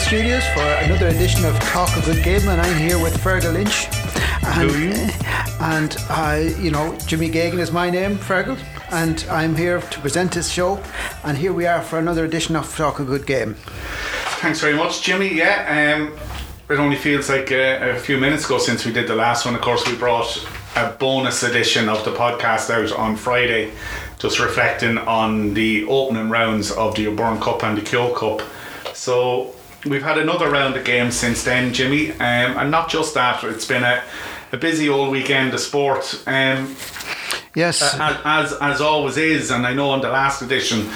Studios for another edition of Talk a Good Game, and I'm here with Fergal Lynch. And, are you? And I, you know, Jimmy Gagan is my name, Fergal, and I'm here to present this show. And here we are for another edition of Talk a Good Game. Thanks very much, Jimmy. Yeah, um, it only feels like uh, a few minutes ago since we did the last one. Of course, we brought a bonus edition of the podcast out on Friday, just reflecting on the opening rounds of the O'Byrne Cup and the Kehoe Cup. So we've had another round of games since then, Jimmy, um, and not just that. It's been a, a busy old weekend of sport. Um, Yes. as, as as always is, and I know on the last edition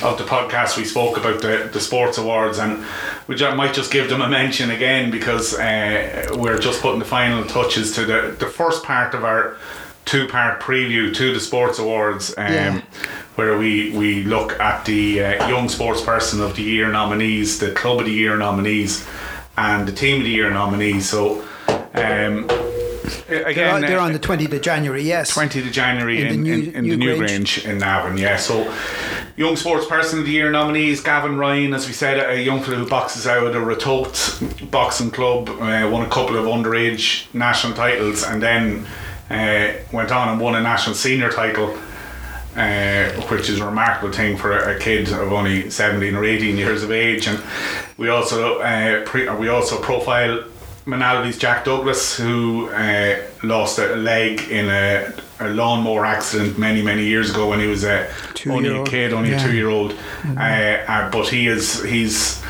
of the podcast we spoke about the, the sports awards, and we ju- might just give them a mention again because uh, we're just putting the final touches to the the first part of our two part preview to the sports awards, um, Yeah. where we we look at the uh, young sports person of the year nominees, the club of the year nominees, and the team of the year nominees. So. Um, they're, again, on, they're uh, on the 20th of January, yes. 20th of January In in, the New- in, the New New Grange. Grange in Navan, yeah. So, Young Sports Person of the Year nominees Gavin Ryan, as we said, a young fellow who boxes out at a Ratoath boxing club, uh, won a couple of underage national titles, and then uh, went on and won a national senior title. Uh, which is a remarkable thing for a, kid of only 17 or 18 years of age and we also uh, pre- we also profile Moynalvey's Jack Douglas who uh, lost a leg in a, a lawnmower accident many many years ago when he was a only a kid only Yeah. a two year old uh, uh, but he is he's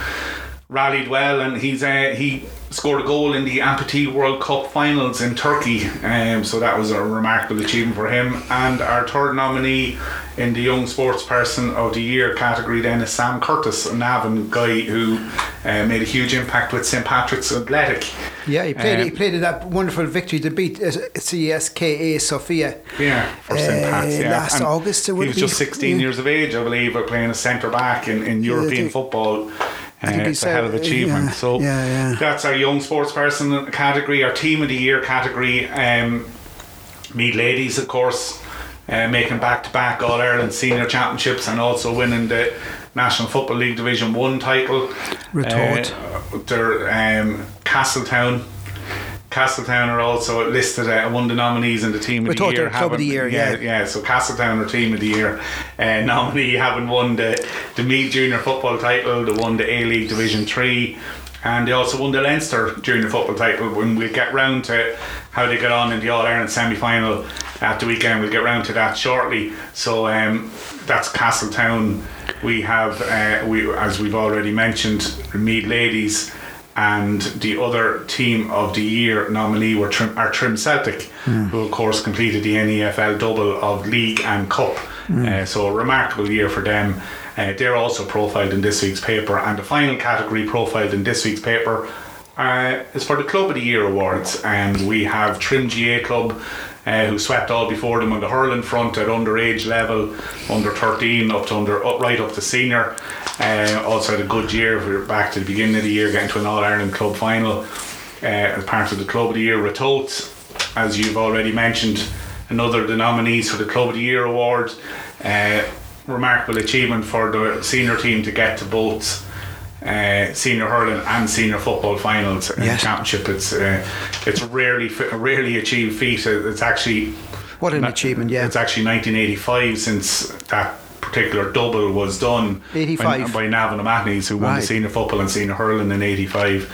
rallied well and he's uh, he scored a goal in the amputee World Cup finals in Turkey um, so that was a remarkable achievement for him and our third nominee in the young sports person of the year category then is Sam Curtis a Navan guy who uh, made a huge impact with St Patrick's Athletic Yeah, he played. Um, he played in that wonderful victory to beat uh, CSKA Sofia. Yeah, for St. Uh, Pat's. Yeah. last And August it He was be, just 16 years of age, I believe, playing a centre back in, in European football. Uh, it's a said- hell of achievement. yeah, so yeah, yeah. that's our young sports person category, our team of the year category. Um, Meath ladies, of course, uh, making back to back All Ireland senior championships and also winning the National Football League Division One title. Ratoath. Uh, they're um, Castletown. Castletown are also listed uh, one of the nominees in the team of Ratoath the year. Club of the Year, yeah. yeah. So Castletown are team of the year uh, nominee, having won the the Meath Junior Football title, they won the A League Division Three, and they also won the Leinster Junior Football title. When we get round to how they get on in the All Ireland semi final at the weekend, we'll get round to that shortly. So um, that's Castletown. We have uh, we as we've already mentioned, Meath ladies. And the other team of the year nominee were Trim, are Trim Celtic, who of course completed the NEFL double of league and cup. Uh, so a remarkable year for them. Uh, they're also profiled in this week's paper, and the final category profiled in this week's paper uh, is for the Club of the Year awards, and we have Trim GA Club. Uh, who swept all before them on the hurling front at underage level, under 13 up to under up, right up to senior. Uh, also had a good year. We were back to the beginning of the year, getting to an All Ireland club final uh, as part of the Club of the Year Retotes, as you've already mentioned. Another of the nominees for the Club of the Year award. Uh, remarkable achievement for the senior team to get to both uh, senior hurling and senior football finals in Yes. the championship. It's uh, it's rarely a rarely achieved feat. It's actually What an achievement, yeah. It's actually 1985 since that particular double was done. 85. by, by Navan O'Mahony's, who won Right. the senior football and senior hurling in '85.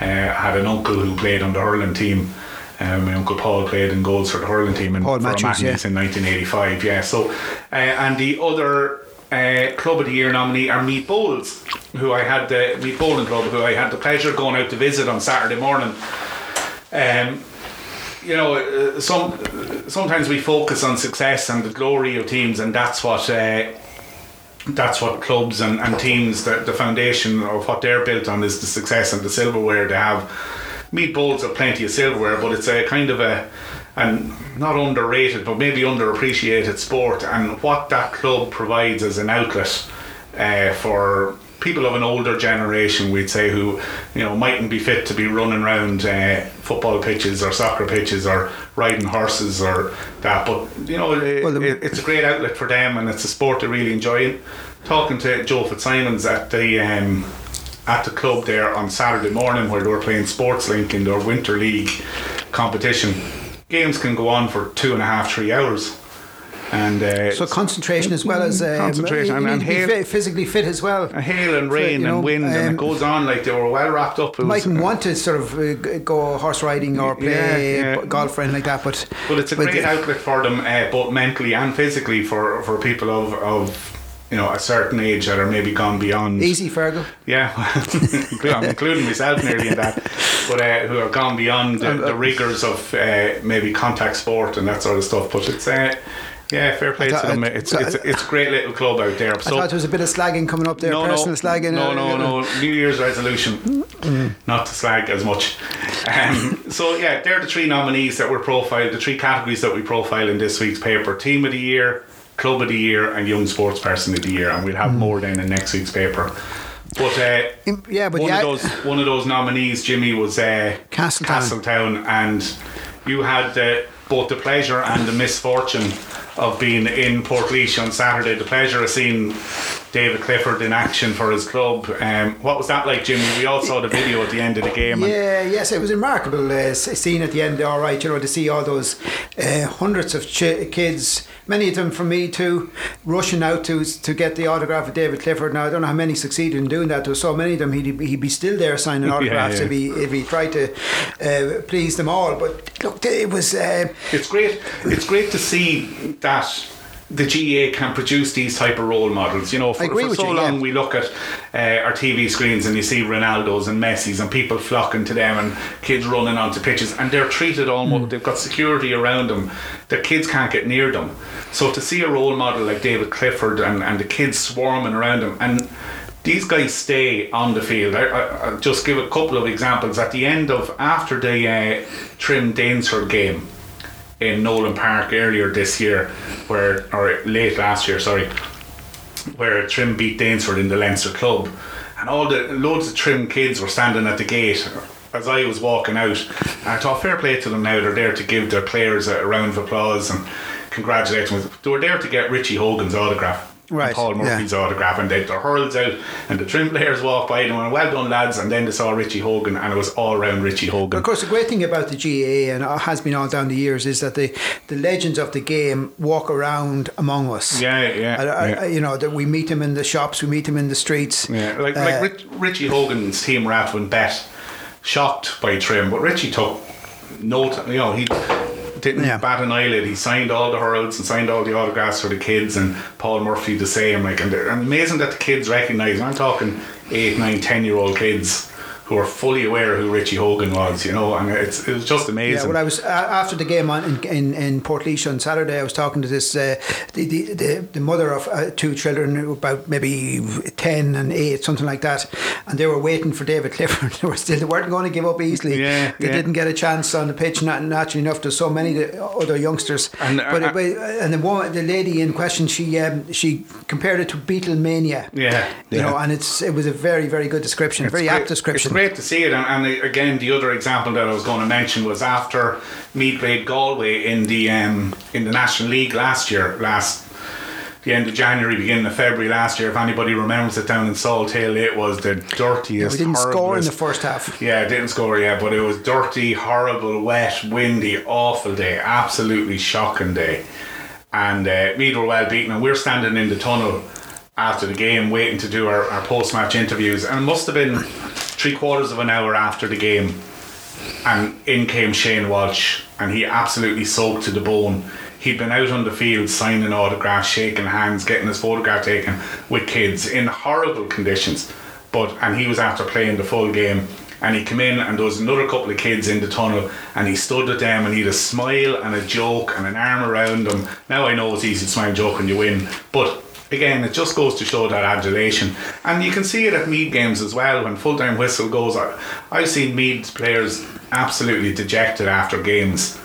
Uh, had an uncle who played on the hurling team. Um, my uncle Paul played in goals for the hurling team in, Paul Matthews, yeah. in 1985. Yeah, so uh, and the other uh, club of the year nominee are Meath Bowls, who I had the Meath Bowling Club, who I had the pleasure of going out to visit on Saturday morning. Um, you know, uh, some sometimes we focus on success and the glory of teams, and that's what uh, that's what clubs and, and teams the, the foundation of what they're built on is the success and the silverware they have. Meath bowls have plenty of silverware, but it's a kind of a and not underrated, but maybe underappreciated sport. And what that club provides as an outlet uh, for people of an older generation, we'd say, who you know mightn't be fit to be running around uh, football pitches or soccer pitches or riding horses or that. But you know, it, Well, the- it- it's a great outlet for them, and it's a sport they really enjoy. Talking to Joe Fitzsimons at the um, at the club there on Saturday morning where they were playing Sports Link in their Winter League competition. Games can go on for two and a half, three hours. And uh, So concentration as well as um, Concentration and- and hail. fit, physically fit as well. a hail and rain you know, and wind, and um, it goes on like they were well wrapped up. It mightn't want to sort of uh, go horse riding or play Yeah, yeah. golf or anything like that, but But it's a but great outlet for them, uh, both mentally and physically, for, for people of, of you know a certain age that are maybe gone beyond. easy, Fergal. Yeah, I'm including myself nearly in that, but uh, who have gone beyond the, the rigors of uh, maybe contact sport and that sort of stuff. But it's. Uh, yeah, fair play thought- to them. It's, it's, it's a great little club out there. I thought there was a bit of slagging coming up there, no, personal no, slagging. No, uh, no, no. New Year's resolution not to slag as much. Um, so yeah, they're the three nominees that were profiled, the three categories that we profile in this week's paper: Team of the Year, Club of the Year, and Young Sports Person of the Year. And we'll have more then in next week's paper. But uh, yeah, but one yeah, of those one of those nominees, Jimmy, was uh, Castletown. Castletown, and you had uh, both the pleasure and the misfortune of being in Portlaoise on Saturday. The pleasure of seeing David Clifford in action for his club. Um, what was that like, Jimmy? We all saw the video at the end of the game. and- Yeah, yes, it was a remarkable uh, s- scene at the end. All right, you know, to see all those uh, hundreds of ch- kids, many of them from me too, rushing out to to get the autograph of David Clifford. Now I don't know how many succeeded in doing that. There were so many of them. He'd, he'd be still there signing autographs yeah. if he if he tried to uh, please them all. But look, it was. Uh, It's great. It's great to see that the GA can produce these type of role models. You know, for, for so you, long yeah. we look at uh, our TV screens and you see Ronaldo's and Messi's and people flocking to them and kids running onto pitches and they're treated almost. Hmm. They've got security around them. The kids can't get near them. So to see a role model like David Clifford and, and the kids swarming around him and these guys stay on the field. I, I, I'll just give a couple of examples. At the end of after the uh, Trim Danesfort game in Nolan Park earlier this year, where or late last year, sorry, where Trim beat Danesfort in the Leinster club, and all the loads of Trim kids were standing at the gate as I was walking out. And I thought, fair play to them now. They're there to give their players a round of applause and congratulate them. They were there to get Richie Hogan's autograph. Right, Paul yeah. Murphy's autograph, and they, their hurls out, and the trim players walked by and and well done, lads. And then they saw Richie Hogan, and it was all round Richie Hogan. Of course, the great thing about the GAA and it has been all down the years is that the, the legends of the game walk around among us. Yeah, yeah, I- I- yeah. You know that we meet them in the shops, we meet them in the streets. Yeah, like, Uh, like Rich, Richie Hogan's team were out when bet shocked by Trim, but Richie took note. You know, he didn't Yeah. bat an eyelid. He signed all the hurls and signed all the autographs for the kids, and Paul Murphy the same. Like, and, and amazing that the kids recognise. I'm talking eight, nine, ten year old kids who are fully aware who Richie Hogan was. You know, and it's it was just amazing. Yeah, when I was uh, after the game on, in, in in on Saturday, I was talking to this uh, the, the, the the mother of uh, two children, about maybe ten and eight, something like that, and they were waiting for David Clifford. they were still they weren't going to give up easily. Yeah, they yeah. didn't get a chance on the pitch. Not naturally enough, there's so many the other youngsters. And, uh, but, uh, and the woman, the lady in question, she um, she compared it to Beatlemania. Yeah, you yeah. know, and it's it was a very very good description, a It's very great- apt description. Great to see it, and, and again, the other example that I was going to mention was after Meath played Galway in the um, in the National League last year, last the end of January, beginning of February last year. If anybody remembers it down in Salt Hill, it was the dirtiest. we didn't score in the first half. yeah, didn't score yet, but it was dirty, horrible, wet, windy, awful day, absolutely shocking day. And uh, Meath were well beaten, and we're standing in the tunnel after the game, waiting to do our, our post match interviews. And it must have been three quarters of an hour after the game, and in came Shane Walsh, and he absolutely soaked to the bone. He'd been out on the field signing autographs, shaking hands, getting his photograph taken with kids in horrible conditions. But and he was after playing the full game, and he came in, and there was another couple of kids in the tunnel, and he stood with them, and he had a smile and a joke and an arm around them. Now I know it's easy to smile and joke when you win, but again, it just goes to show that adulation. And you can see it at Meath games as well when full time whistle goes. I- I've seen Meath players absolutely dejected after games,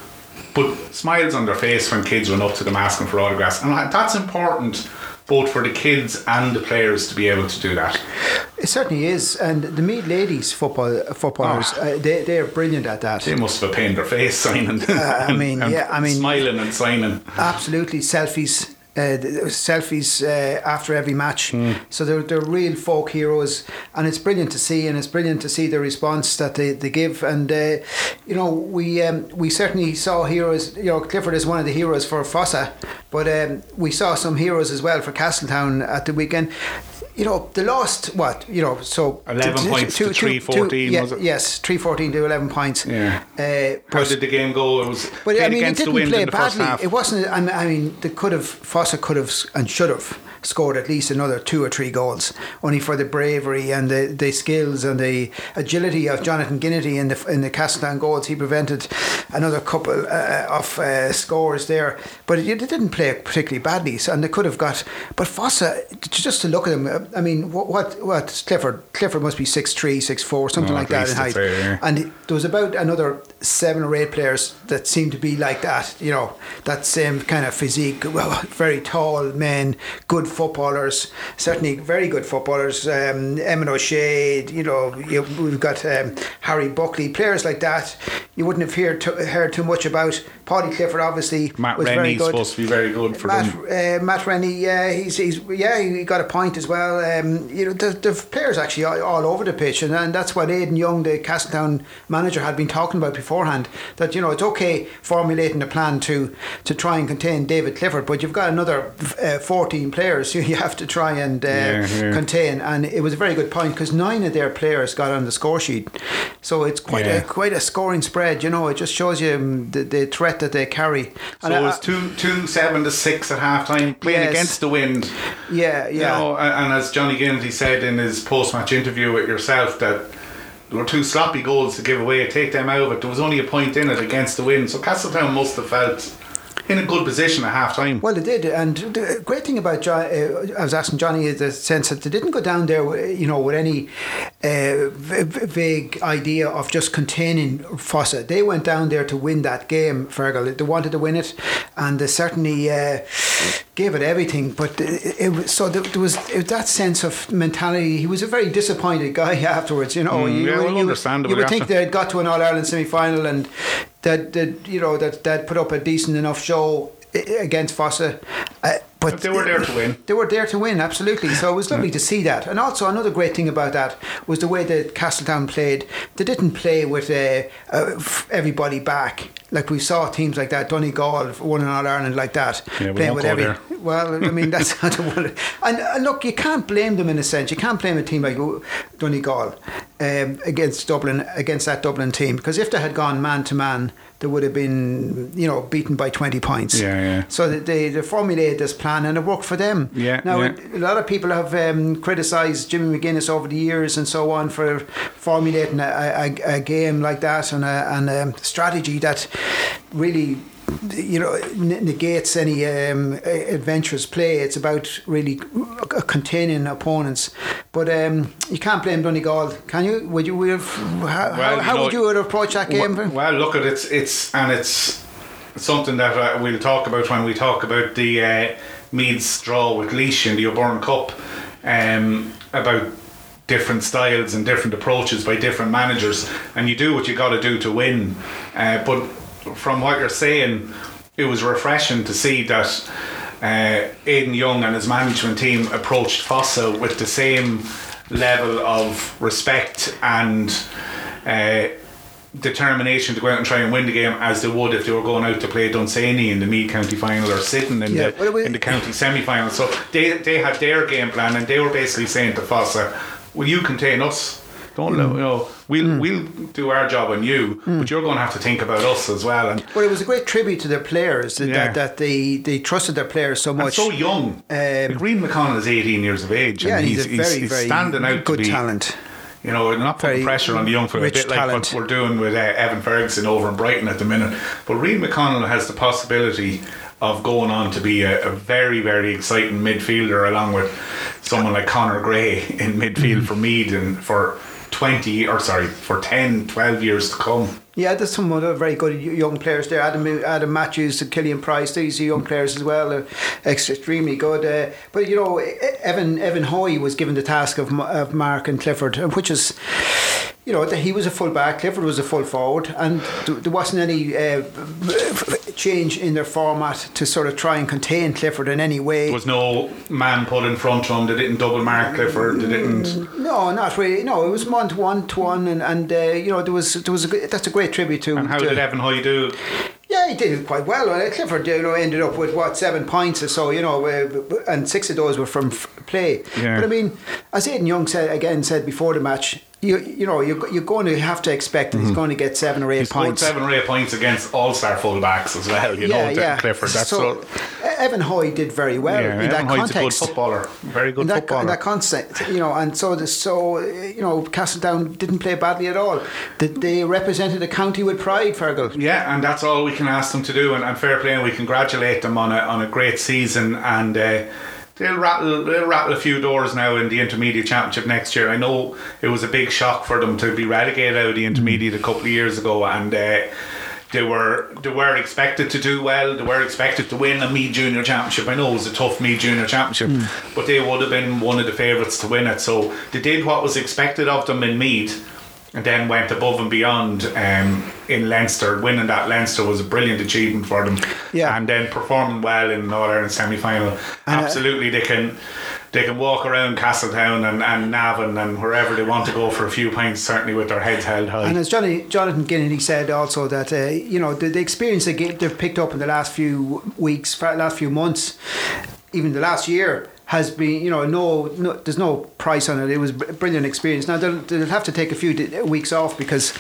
but smiles on their face when kids run up to them asking for autographs. And that's important both for the kids and the players to be able to do that. It certainly is, and the Meath ladies football footballers Ah. uh, they they are brilliant at that. They must have a pain in their face signing. I mean, and yeah, I mean- smiling and signing. Absolutely, selfies uh, selfies uh, after every match. Mm. So they're, they're real folk heroes, and it's brilliant to see, and it's brilliant to see the response that they, they give. And uh, you know, we um, we certainly saw heroes. You know, Clifford is one of the heroes for Fossa, but um, we saw some heroes as well for Castletown at the weekend you know, they lost what you know. So eleven to, points to, to three fourteen. Yeah, yes, three fourteen to eleven points. Yeah. Uh, How did the game go? It was. But I mean, it didn't play badly. It wasn't. I mean, they could have. Fossa could have and should have scored at least another two or three goals, only for the bravery and the, the skills and the agility of Jonathan Ginnity in the in the Castletown goals. He prevented another couple uh, of uh, scores there, but it, it, didn't play particularly badly. So, and they could have got. But Fossa, just to look at them, I mean, what what, what Clifford Clifford must be six three, six four, something oh, like that in height, fair, and there was about another seven or eight players that seemed to be like that. You know, that same kind of physique, well, very tall men, good footballers, certainly very good footballers. Um, Emmett O'Shea, you know, you, we've got um, Harry Buckley, players like that. You wouldn't have heard, to, heard too much about. Paddy Clifford, obviously, Matt was Rennie's very good. supposed to be very good for Matt, them. Uh, Matt Rennie, yeah, he's, he's yeah, he got a point as well. Um, you know, the, the players actually all, all, over the pitch, and, and that's what Aidan Young, the Castletown manager, had been talking about beforehand. That you know, it's okay formulating a plan to to try and contain David Clifford, but you've got another uh, 14 players who you have to try and uh, yeah, contain. And it was a very good point because nine of their players got on the score sheet, so it's quite a quite a scoring spread. You know, it just shows you um, the, the threat that they carry. And so it was two two seven to six at half time playing yes. against the wind. Yeah, yeah. You know, and, and as Johnny Ginnity said in his post match interview with yourself that there were two sloppy goals to give away. Take them out it. There was only a point in it against the wind. So Castletown must have felt in a good position at half time. Well, they did, and the great thing about John, uh, I was asking Johnny is the sense that they didn't go down there, you know, with any uh, vague idea of just containing Fossa. They went down there to win that game, Fergal. They wanted to win it, and they certainly uh, gave it everything. But it, it was so there was that sense of mentality. He was a very disappointed guy afterwards. You know, mm, you, yeah, well, you, you would think they'd got to an All Ireland semi final and that that you know that that put up a decent enough show against Fossa. Uh, but they were there to win. They were there to win, absolutely. So it was lovely to see that. And also another great thing about that was the way that Castletown played. They didn't play with uh, uh, everybody back like we saw teams like that. Donegal won in All Ireland like that, yeah, playing with every. There. Well, I mean that's not the And uh, look, you can't blame them in a sense. You can't blame a team like Donegal um, against Dublin against that Dublin team because if they had gone man to man they would have been, you know, beaten by 20 points. Yeah, yeah. So they, they formulated this plan and it worked for them. Yeah. Now, yeah. a lot of people have um, criticised Jimmy McGuinness over the years and so on for formulating a, a, a game like that and a, and a strategy that really you know negates any um, adventurous play. It's about really containing opponents. But um, you can't blame Donegal, can you? Would you? Would have, how, well, how know, would you approach that game? Well, well, look at it. It's, it's and it's something that uh, we'll talk about when we talk about the uh, Meath's draw with Laois in the O'Byrne Cup. Um, about different styles and different approaches by different managers, and you do what you got to do to win. Uh, but from what you're saying, it was refreshing to see that uh, Aidan Young and his management team approached Fossa with the same level of respect and uh, determination to go out and try and win the game as they would if they were going out to play Dunsany in the Meath County final or sitting in yeah, the in the county semi final. So they they had their game plan and they were basically saying to Fossa, "Will you contain us?" Don't mm. you know? We'll mm. we'll do our job on you, mm. but you're going to have to think about us as well. And well, it was a great tribute to their players that, yeah. that, that they they trusted their players so much. And so young. Um, Reid McConnell is 18 years of age, yeah, and he's, he's, a very he's, very standing out good be, talent. You know, not putting pressure on the young for a bit like what we're doing with uh, Evan Ferguson over in Brighton at the minute. But Reid McConnell has the possibility of going on to be a, a, very, very exciting midfielder along with someone like Connor Gray in midfield mm. for Meath and for 20 or sorry for 10 12 years to come. Yeah there's some other very good young players there. Adam Adam Matthews Killian Price these are young players as well. Uh, extremely good uh, but you know Evan Evan Hoy was given the task of, of Mark and Clifford which is you know, he was a full back, Clifford was a full forward, and there wasn't any uh, change in their format to sort of try and contain Clifford in any way. There was no man put in front of him. They didn't double mark Clifford. They didn't. No, not really. No, it was one to one to one, and and uh, you know there was there was a, that's a great tribute to. And how to, did Evan Hoy do? Yeah, he did it quite well. Uh, Clifford, you know, ended up with what seven points or so, you know, uh, and six of those were from f- play. Yeah. But I mean, as Aidan Young said again said before the match, you you know you're, you're going to have to expect that he's going to get seven or eight He scored points. seven or eight points against all-star fullbacks as well. You know, that Clifford. That's so, uh, Evan Hoy did very well Yeah, in Evan that Hoy's a good context. footballer. Very good in that, footballer. in that context, you know, and so the, so you know, Castletown didn't play badly at all. They, they represented the county with pride, Fergal. Yeah, and that's all we can ask them to do. And, and fair play, and we congratulate them on a on a great season. And uh, they'll rattle they'll rattle a few doors now in the intermediate championship next year. I know it was a big shock for them to be relegated out of the intermediate a couple of years ago, and. Uh, they were they were expected to do well. They were expected to win a Meath Junior Championship. I know it was a tough Meath Junior Championship, but they would have been one of the favourites to win it. So they did what was expected of them in Meath, and then went above and beyond um, in Leinster. Winning that Leinster was a brilliant achievement for them. Yeah. and then performing well in the All Ireland semi final. Absolutely, they can. They can walk around Castletown and, and Navan and wherever they want to go for a few pints, certainly with their heads held high. And as Johnny Jonathan Ginnity said also that uh, you know the, the experience they get, they've picked up in the last few weeks, last few months, even the last year has been you know no, no there's no price on it. It was a brilliant experience. Now they'll, they'll have to take a few di- weeks off because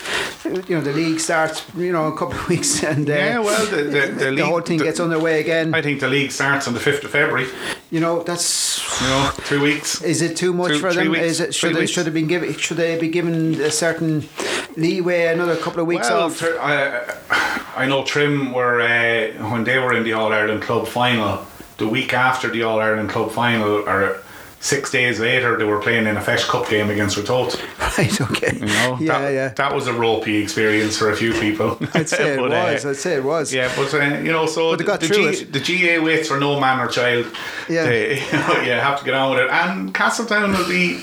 you know the league starts you know a couple of weeks and uh, Yeah, well, the- the- the league- whole thing the- gets underway again. I think the league starts on the 5th of February. you know that's. You know, two weeks. Is it too much Two- for them? weeks, Is it should they, should they be given should they be given a certain leeway, another couple of weeks well, off? Tr- I, I know Trim were uh, when they were in the All Ireland Club final. The week after the All Ireland Club final, or six days later, they were playing in a Feis Cup game against Ratoath. Right, okay. You know, yeah, that, yeah. that was a ropey experience for a few people. I'd say it But, uh, was. I'd say it was. Yeah, but uh, you know, so they got the, G, it. the GA waits for no man or child. Yeah. They, you, know, you have to get on with it. And Castletown will be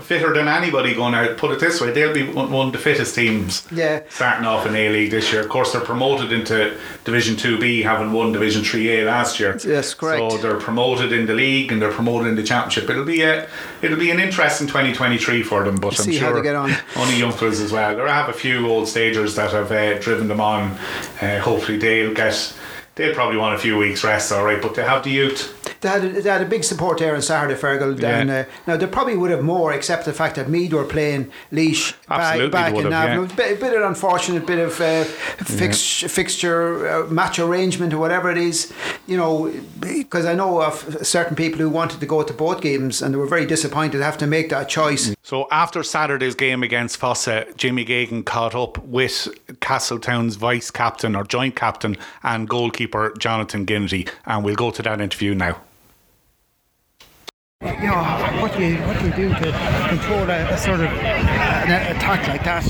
fitter than anybody going out. Put it this way, they'll be one of the fittest teams. Yeah. Starting off in A League this year. Of course, they're promoted into Division Two B, having won Division Three A last year. Yes, correct. So they're promoted in the league and they're promoted in the championship. It'll be a it'll be an interesting 2023 for them. But I'm See how sure they get on. only young fellas as well. There have a few old stagers that have uh, driven them on. Uh, hopefully they'll get. They'll probably want a few weeks rest, all right. But they have the youth. They had, a, they had a big support there on Saturday, Fergal. Yeah. And, uh, now, they probably would have more, except the fact that Meath were playing Laois Absolutely back, back in have, Navan. yeah. A bit, bit of an unfortunate bit of uh, fix, fixture, uh, match arrangement, or whatever it is. You know, because I know of certain people who wanted to go to both games and they were very disappointed to have to make that choice. So after Saturday's game against Fossa, Jimmy Gagan caught up with Castletown's vice captain or joint captain and goalkeeper Jonathan Ginnity, and we'll go to that interview now. You know, what do you, what do you do to control a, a sort of an attack like that?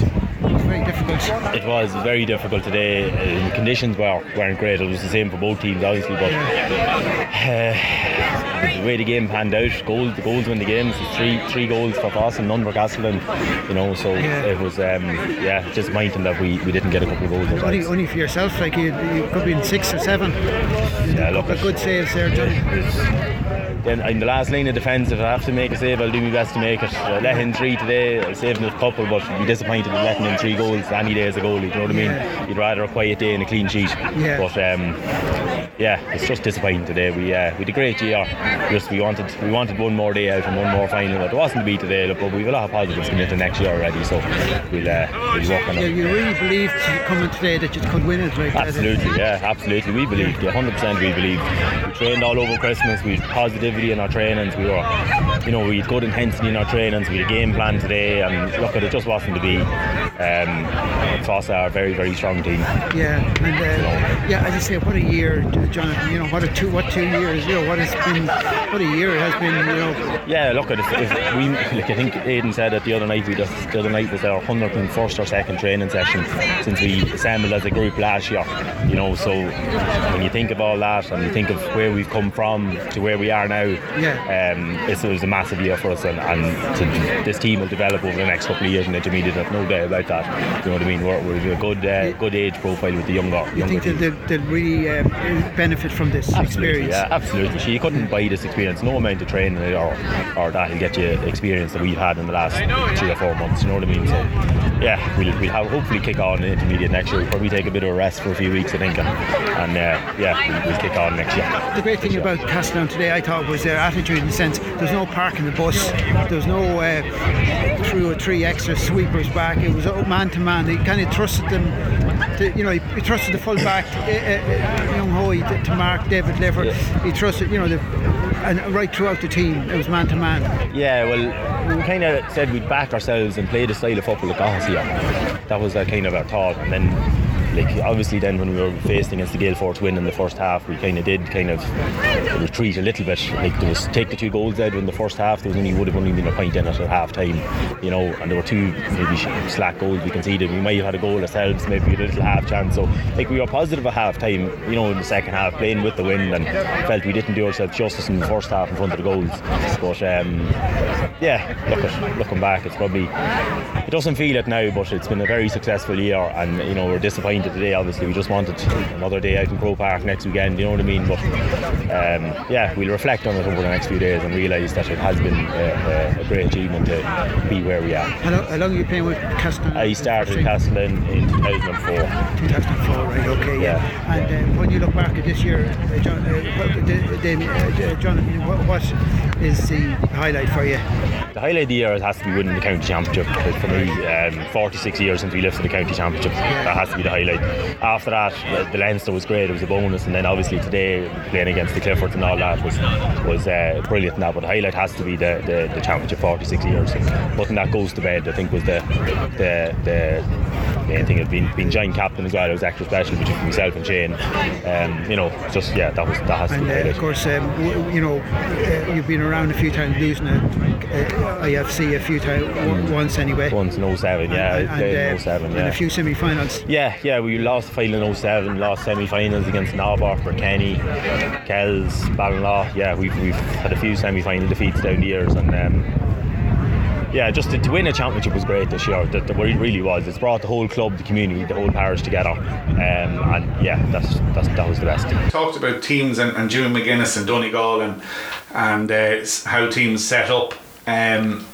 Very difficult. It was very difficult today. Uh, the conditions were, weren't great. It was the same for both teams, obviously. But uh, the way the game panned out, goals, the goals win the games. It's three three goals for Foss and none for Castletown. You know, so Yeah. it was um, yeah disappointing that we, we didn't get a couple of goals. Only, only for yourself, like you, you could be in six or seven. Yeah, a look, of good saves there, Johnny. Then in the last line of defence, if I have to make a save, I'll do my best to make it. I let in three today, I saved a couple, but be disappointed in letting in three goals any day as a goalie. You know what I mean? Yeah. You'd rather a quiet day and a clean sheet. Yeah. But um, yeah, it's just disappointing today. We uh, we had a great year. Just we wanted we wanted one more day out and one more final, but it wasn't to be today. But we've a lot of positives coming into next year already, so we'll uh, we'll work on Yeah, you really believed coming today that you could win it, right? Absolutely, yeah, absolutely. We believed, 100% we believed. We trained all over Christmas, we had positivity in our trainings, we were, you know, we had good intensity in our trainings, we had a game plan today, and look, at it just wasn't to be. Um, Fossa are a very, very strong team. Yeah, and uh, yeah, as you say, what a year, Jonathan. You know, what a two, what two years. You know, what has been, what a year it has been. You know, Yeah, look, if, if we, like I think Aidan said it the other night, we just, the other night was our 101st or second training session since we assembled as a group last year. You know, so when you think of all that and you think of where we've come from to where we are now, Yeah. um, it's, it was a massive year for us, and, and to, this team will develop over the next couple of years in intermediate, I've no doubt about that. You know what I mean? We're, we're a good uh, good age profile with the younger. You younger think they'll, they'll really um, benefit from this Absolutely, experience? yeah, absolutely. She couldn't buy this experience. No amount of training or, or that will get you experience that we've had in the last three or four months. You know what I mean? So, yeah, we'll, we'll have, hopefully kick on in the intermediate next year. We'll probably take a bit of a rest for a few weeks, I think, and, and uh, yeah, we'll, we'll kick on next year. The great thing about Castletown today, I thought, was their attitude in the sense there's no parking the bus, there's no uh, two or three extra sweepers back. It was man to man. He kind of trusted them. To, you know, he, he trusted the full back, uh, uh, Young Hoy, to, to mark David Lever. Yeah. He trusted, you know, the, and right throughout the team, it was man to man. Yeah, well, we kind of said we'd back ourselves and play the style of football that got us here. That was uh, kind of our thought, and then. Like obviously, then when we were facing against the Gale Force win in the first half, we kind of did kind of retreat a little bit. Like there was take the two goals out in the first half. There was only would have only been a point in at half time, you know, and there were two maybe slack goals we conceded. We might have had a goal ourselves, maybe a little half chance. So like we were positive at half time, you know, in the second half, playing with the wind, and felt we didn't do ourselves justice in the first half in front of the goals. But um, yeah, look at, looking back, it's probably it doesn't feel it now, but it's been a very successful year, and you know we're disappointed today. Obviously, we just wanted another day out in Croke Park next weekend. You know what I mean? But um, yeah, we'll reflect on it over the next few days and realise that it has been a, a, great achievement to be where we are. How long, how long are you playing with Castletown? I started in Castletown in 2004. 2004, right? Okay, yeah. Yeah, And uh, when you look back at this year, uh, John, uh, what, the, the, uh, Jonathan, what, what is the highlight for you? The highlight of the year has to be winning the county championship. For me, um, 46 years since we lifted the county championship, that has to be the highlight. After that, the, Leinster was great; it was a bonus, and then obviously today playing against the Cliffords and all that was was uh, brilliant. And that, but the highlight has to be the, the, the championship, 46 years. And putting that goes to bed, I think was the the the main thing. Of being being giant captain as well, it was extra special between myself and Shane. Um, you know, just yeah, that was that has to And be the uh, highlight. of course, um, you know, uh, you've been around a few times losing a, uh, IFC a few times, w- once anyway. Once in all 07, yeah, and, I played and, in uh, 07, and yeah. a few semi-finals. Yeah, yeah, we lost the final in 07, lost semi finals against Nobber, Kenny, Kells, Ballinlough. Yeah, we've, we've had a few semi final defeats down the years, and um, yeah, just to, to win a championship was great this year. That, that it really was. It's brought the whole club, the community, the whole parish together, um, and yeah, that's, that's that was the best. talked about teams and, and June McGuinness and Donegal and and uh, how teams set up. Um,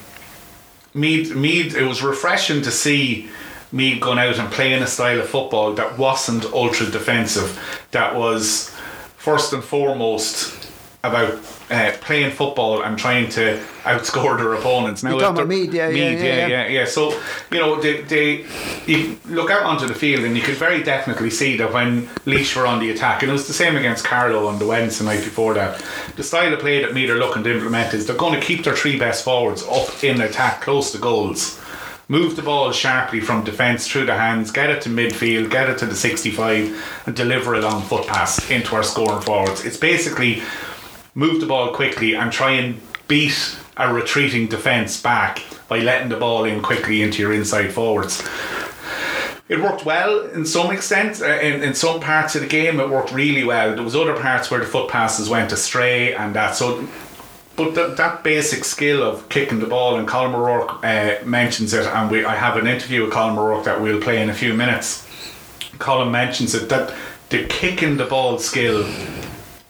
Meath, Meath, it was refreshing to see Meath going out and playing a style of football that wasn't ultra defensive, that was first and foremost about uh, playing football and trying to outscore their opponents. Now, You're yeah, yeah, yeah, yeah, yeah. yeah, yeah. So you know, they, they you look out onto the field and you could very definitely see that when Laois were on the attack, and it was the same against Carlow on the Wednesday night before that. The style of play that Meath are looking to implement is they're going to keep their three best forwards up in attack, close to goals. Move the ball sharply from defence through the hands, get it to midfield, get it to the 65, and deliver a long foot pass into our scoring forwards. It's basically move the ball quickly and try and beat a retreating defence back by letting the ball in quickly into your inside forwards. It worked well in some extent. Uh, in, in some parts of the game, it worked really well. There was other parts where the foot passes went astray and that. So, but th- that basic skill of kicking the ball, and Colm O'Rourke uh, mentions it, and we I have an interview with Colm O'Rourke that we'll play in a few minutes. Colm mentions it that the kicking the ball skill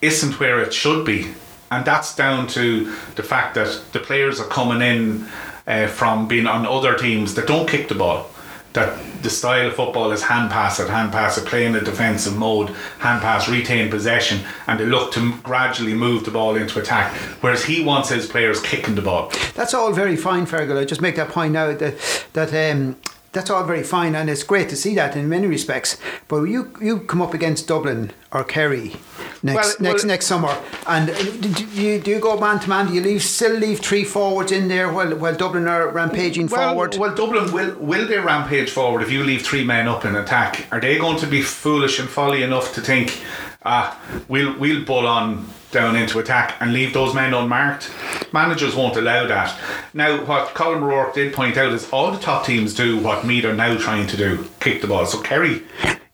isn't where it should be, and that's down to the fact that the players are coming in uh, from being on other teams that don't kick the ball. That the style of football is hand pass it, hand pass it, play in a defensive mode, hand pass, retain possession, and they look to gradually move the ball into attack. Whereas he wants his players kicking the ball. That's all very fine, Fergal. I just make that point now that that um, that's all very fine, and it's great to see that in many respects. But you you come up against Dublin or Kerry next Well, next well- next summer, and do you do you go man to man? Do you leave still leave three forwards in there while while Dublin are rampaging Well, forward? well, Dublin will will they rampage forward if you leave three men up in attack? Are they going to be foolish and folly enough to think, ah, we'll we'll bull on down into attack and leave those men unmarked? Managers won't allow that. Now, what Colm Rourke did point out is all the top teams do what Meath are now trying to do: kick the ball. So Kerry.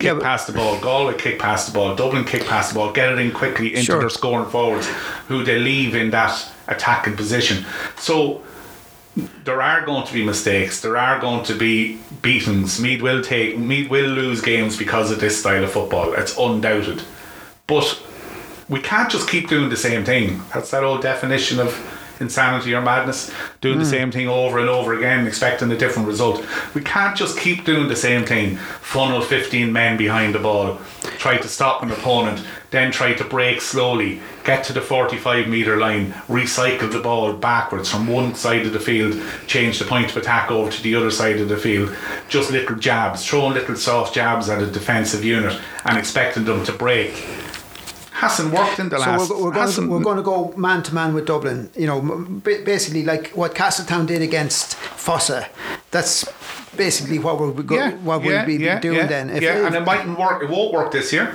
Kick Yeah, past the ball, Galway kick past the ball, Dublin kick past the ball, get it in quickly into Sure. their scoring forwards, who they leave in that attacking position. So there are going to be mistakes. There are going to be beatings. Meath will take Meath will lose games because of this style of football. It's undoubted, but we can't just keep doing the same thing. That's that old definition of insanity or madness, doing the hmm. same thing over and over again, expecting a different result. We can't just keep doing the same thing. Funnel 15 men behind the ball, try to stop an opponent, then try to break slowly, get to the 45 metre line, recycle the ball backwards from one side of the field, change the point of attack over to the other side of the field. Just little jabs, throwing little soft jabs at a defensive unit and expecting them to break hasn't worked in the last. So we're, we're, going to, we're going to go man to man with Dublin. You know, basically like what Castletown did against Fossa. That's basically what we're go, yeah, what we'll yeah, be yeah, doing then. If yeah, and it mightn't work. It won't work this year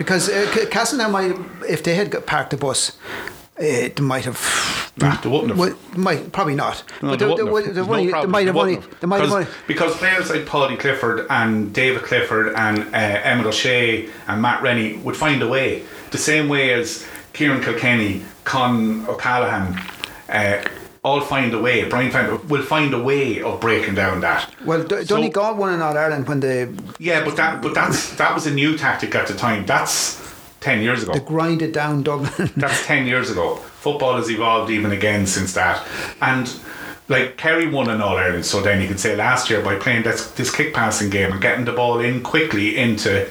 because uh, Castletown might, if they had got parked the bus. It might have. Nah, they wouldn't have. Well, might probably not. No, but they, they, they, they, no they might have only. They might have only. Because players like Paddy Clifford and David Clifford and uh, Emmett O'Shea and Matt Rennie would find a way the same way as Kieran Kilkenny, Con O'Callaghan, uh, all find a way. Brian find, will find a way of breaking down that. Well, D- so, Donegal won in All Ireland when they. yeah, but that but that's that was a new tactic at the time. That's ten years ago. The grind it down Dublin. that's ten years ago. Football has evolved even again since that, and like Kerry won an All Ireland, so then you could say last year by playing this, this kick passing game and getting the ball in quickly into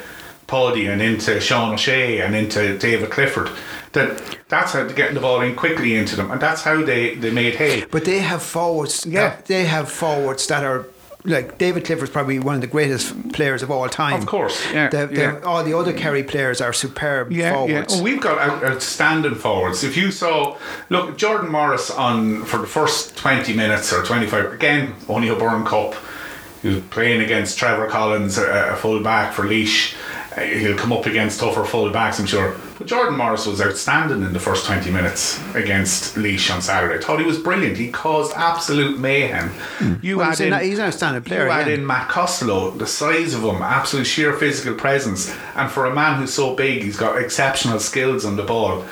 Paddy and into Sean O'Shea and into David Clifford. That that's how they're getting the ball in quickly into them, and that's how they, they made hay. But they have forwards. Yeah, they have forwards that are like David Clifford's probably one of the greatest players of all time. Of course, yeah. The, the, yeah. All the other Kerry players are superb yeah, forwards. Yeah. Well, we've got outstanding forwards. If you saw, look, Jordan Morris on for the first twenty minutes or twenty five again, only O'Byrne Cup. He was playing against Trevor Collins, uh, a, a full back for Laois uh, he'll come up against tougher full backs, I'm sure. But Jordan Morris was outstanding in the first 20 minutes against Laois on Saturday. I thought he was brilliant. He caused absolute mayhem. Mm. You well, add in, he's an outstanding player. You add in Matt Costello, the size of him, absolute sheer physical presence, and for a man who's so big, he's got exceptional skills on the ball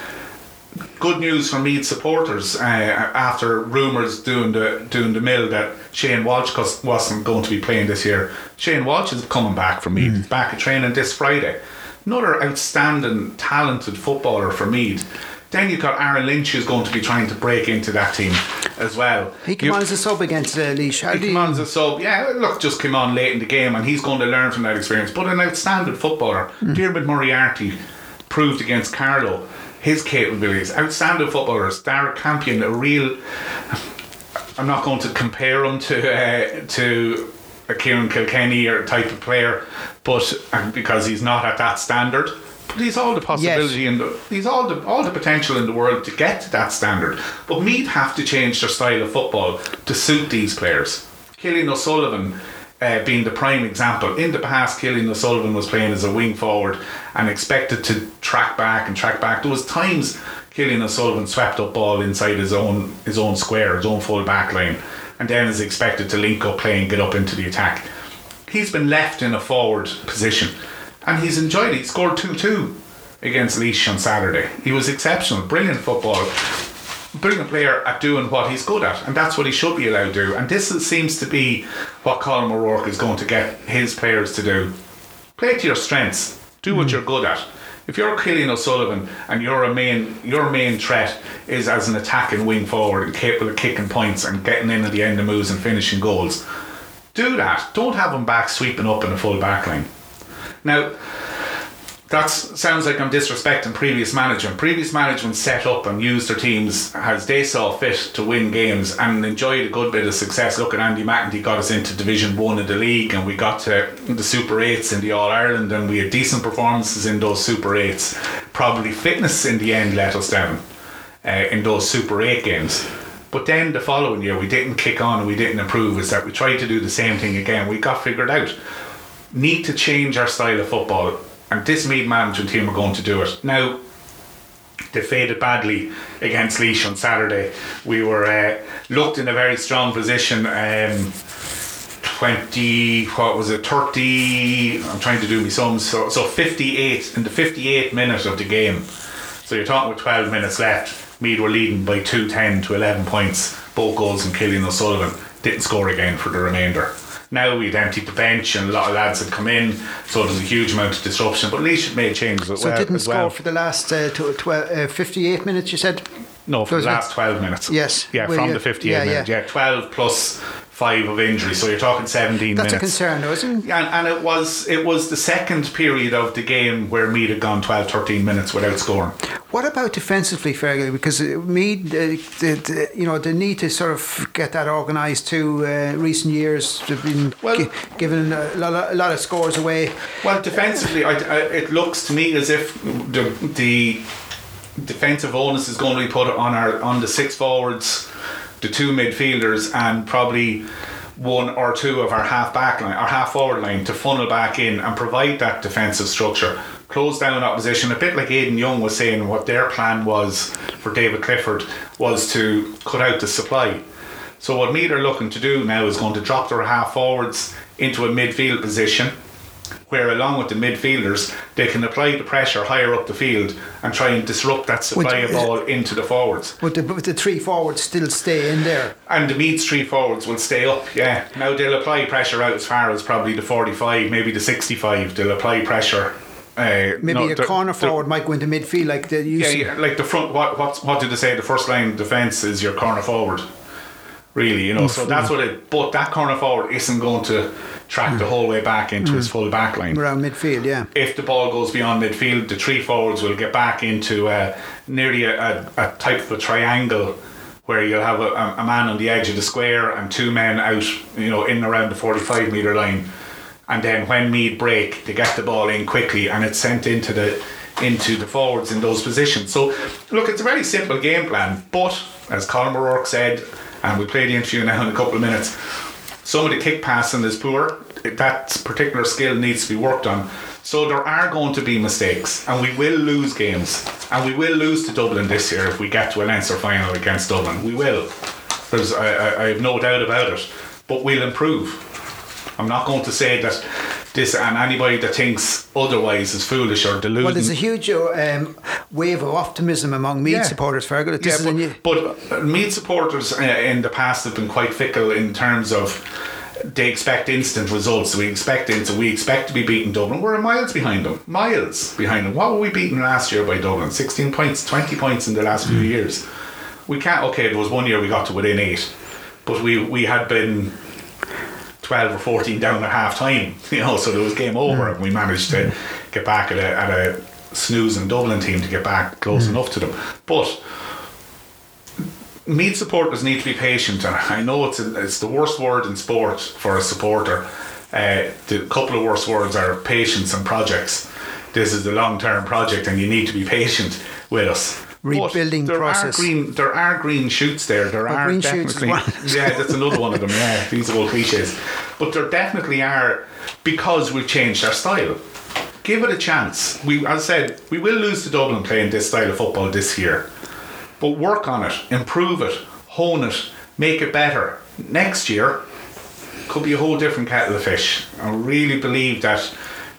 good news for Meath supporters uh, after rumours doing the doing the mill that Shane Walsh wasn't going to be playing this year. Shane Walsh is coming back from Meath. Mm. He's back at training this Friday. Another outstanding, talented footballer for Meath. Then you've got Aaron Lynch who's going to be trying to break into that team as well. He you, as a sub against uh, Laois. He came on as a sub. Yeah, look, just came on late in the game and he's going to learn from that experience. But an outstanding footballer. Mm. Diarmuid Moriarty proved against Carlow his capabilities. Outstanding footballers. Derek Campion, a real. I'm not going to compare him to uh, to a Kieran Kilkenny or type of player, but because he's not at that standard. But he's all the possibility yes. and he's all the all the potential in the world to get to that standard. But Meath have to change their style of football to suit these players. Killian O'Sullivan uh, being the prime example. In the past, Killian O'Sullivan was playing as a wing forward and expected to track back and track back. There was times Killian O'Sullivan swept up ball inside his own his own square, his own full back line, and then is expected to link up play and get up into the attack. He's been left in a forward position, and he's enjoyed it. He scored two two against Laois on Saturday. He was exceptional, brilliant football brilliant player at doing what he's good at, and that's what he should be allowed to do. And this seems to be what Colm O'Rourke is going to get his players to do. Play to your strengths. Do what mm. you're good at. If you're Killian O'Sullivan and your main your main threat is as an attacking wing forward and capable of kicking points and getting in at the end of moves and finishing goals, do that. Don't have him back sweeping up in a full back line. Now, that sounds like I'm disrespecting previous management. Previous management set up and used their teams as they saw fit to win games and enjoyed a good bit of success. Look at Andy McEntee got us into Division One of the league, and we got to the Super Eights in the All Ireland, and we had decent performances in those Super Eights. Probably fitness in the end let us down uh, in those Super Eight games. But then the following year, we didn't kick on and we didn't improve. Is that we tried to do the same thing again? We got figured out. Need to change our style of football and this Meath management team are going to do it. Now, they faded badly against Laois on Saturday. We were uh, looked in a very strong position. Um, 20, what was it, 30, I'm trying to do my sums, so, so 58, in the 58th minute of the game, So you're talking with 12 minutes left. Meath were leading by 2 10 to 11 points. Both goals and Killian O'Sullivan didn't score again for the remainder. Now we'd emptied the bench and a lot of lads had come in, so there was a huge amount of disruption. But had made changes as So well. didn't score well. for the last uh, tw- tw- uh, 58 minutes, you said? No, for the last 12 minutes. Yes. Yeah, from yeah. the 58 Yeah, minutes. yeah. Yeah, 12 plus 5 of injury. So you're talking 17 That's a concern, though, isn't it? And, and it was it was the second period of the game where Meath had gone 12, 13 minutes without scoring. What about defensively, Fergal? Because uh, Meath, uh, the, the, you know, the need to sort of get that organised too. Uh, recent years, they've been Well- gi- giving a lot, a lot of scores away. Well, defensively, I, I, it looks to me as if the, the defensive onus is going to be put on our on the six forwards, the two midfielders, and probably one or two of our half back line, our half forward line, to funnel back in and provide that defensive structure. Close down opposition, a bit like Aidan Young was saying. What their plan was for David Clifford was to cut out the supply. So what Meath are looking to do now is going to drop their half forwards into a midfield position where along with the midfielders they can apply the pressure higher up the field and try and disrupt that supply of ball into the forwards. But the, but the three forwards still stay in there. And the Meath's three forwards will stay up, yeah. Now they'll apply pressure out as far as probably the 45, maybe the 65. They'll apply pressure. Uh, Maybe no, a the- corner the- forward might go into midfield like the used Yeah, yeah, like the front. What what what did they say? The first line defence is your corner forward. Really, you know. So mm-hmm. that's what it. But that corner forward isn't going to track the mm. whole way back into his mm. full back line. Around midfield, yeah. if the ball goes beyond midfield, the three forwards will get back into uh, nearly a, a, a type of a triangle where you'll have a, a man on the edge of the square and two men out, you know, in and around the 45 metre line. And then when Meath break, they get the ball in quickly and it's sent into the into the forwards in those positions. So, look, it's a very simple game plan, but as Colm O'Rourke said, and we'll play the interview now in a couple of minutes, some of the kick passing is poor. That particular skill needs to be worked on. So there are going to be mistakes, and we will lose games, and we will lose to Dublin this year if we get to a Leinster final against Dublin. We will. There's, I, I, I have no doubt about it. But we'll improve. I'm not going to say that this, and anybody that thinks otherwise is foolish or deluded. Well, there's a huge uh, um, wave of optimism among Meath Yeah. supporters. This is a new- but, but uh, Meath supporters uh, in the past have been quite fickle in terms of they expect instant results. We expect instant. We expect to be beating Dublin. We're miles behind them. Miles behind them. What were we beaten last year by Dublin? 16 points, 20 points in the last few years. We can't. Okay, there was one year we got to within eight, but we we had been. 12 or 14 down at half time, you know, so there was game over and we managed to get back at a, at a snoozing Dublin team to get back close enough to them. But Meath supporters need to be patient, and I know it's a, it's the worst word in sport for a supporter. Uh, the couple of worst words are patience and projects. This is the long term project, and you need to be patient with us. Rebuilding there process. Are green, there are green shoots there. There Oh, are green definitely. one. yeah, that's another one of them. Yeah, these are all cliches, but there definitely are because we've changed our style. Give it a chance. We, as I said, we will lose to Dublin playing this style of football this year but work on it, improve it, hone it, make it better. Next year could be a whole different kettle of fish. I really believe that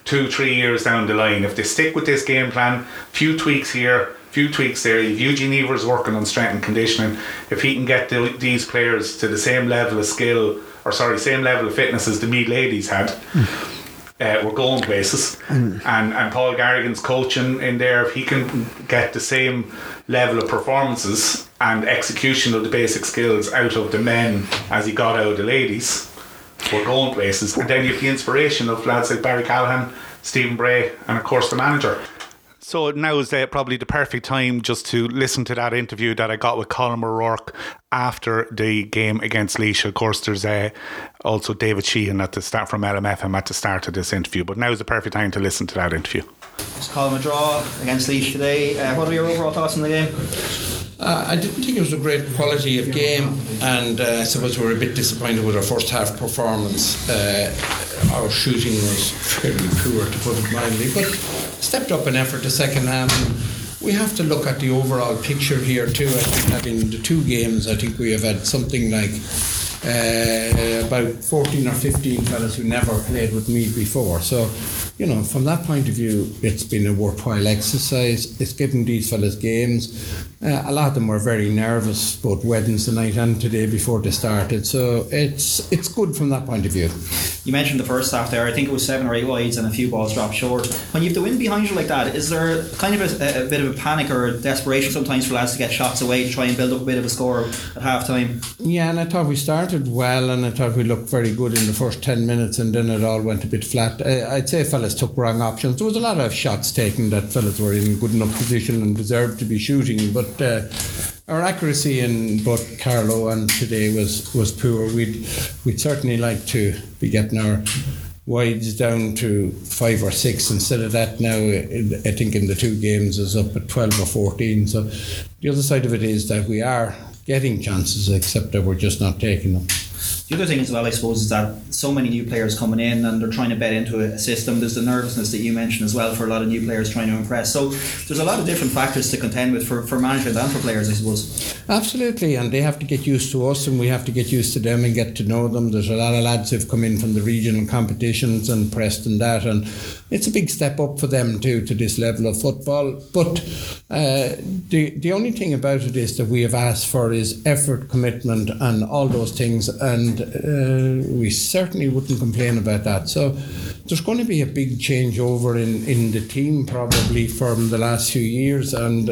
two, three years down the line, if they stick with this game plan, few tweaks here, few tweaks there. If Eugene Evers working on strength and conditioning, if he can get the, these players to the same level of skill, or sorry, same level of fitness as the Meath ladies had. Uh, we're going places, and and Paul Garrigan's coaching in there. If he can get the same level of performances and execution of the basic skills out of the men as he got out of the ladies, we're going places. And then you have the inspiration of lads like Barry Callahan, Stephen Bray, and of course the manager. So now is uh, probably the perfect time just to listen to that interview that I got with Colm O'Rourke after the game against Laois. Of course, there's uh, also David Sheehan at the start from LMFM at the start of this interview, but now is the perfect time to listen to that interview. It's Colm a draw against Laois today. Uh, what are your overall thoughts on the game? Uh, I didn't think it was a great quality of game, and uh, I suppose we were a bit disappointed with our first half performance. Uh, our shooting was fairly poor, to put it mildly, but stepped up an effort the second half. We have to look at the overall picture here too. I think that in the two games, I think we have had something like uh, about 14 or 15 fellas who never played with me before. So you know, from that point of view, it's been a worthwhile exercise. It's given these fellas games. Uh, a lot of them were very nervous, both Wednesday night and today before they started. So it's it's good from that point of view. You mentioned the first half there. I think it was seven or eight wides and a few balls dropped short. When you have the wind behind you like that, is there kind of a, a bit of a panic or desperation sometimes for lads to get shots away to try and build up a bit of a score at half time? Yeah, and I thought we started well, and I thought we looked very good in the first ten minutes, and then it all went a bit flat. Uh, I'd say fellas took wrong options. There was a lot of shots taken that fellas were in good enough position and deserved to be shooting, but. Uh, our accuracy in both Carlow and today was, was poor. We'd we'd certainly like to be getting our wides down to five or six instead of that now I think in the two games is up at 12 or 14 so the other side of it is that we are getting chances except that we're just not taking them the other thing as well, I suppose, is that so many new players coming in and they're trying to bet into a system. There's the nervousness that you mentioned as well for a lot of new players trying to impress. So there's a lot of different factors to contend with for, for management and for players, I suppose. Absolutely, and they have to get used to us and we have to get used to them and get to know them. There's a lot of lads who've come in from the regional competitions and pressed and that, and it's a big step up for them too to this level of football. But uh, the the only thing about it is that we have asked for is effort, commitment, and all those things, and uh, we certainly wouldn't complain about that. So there's going to be a big changeover in in the team probably from the last few years, and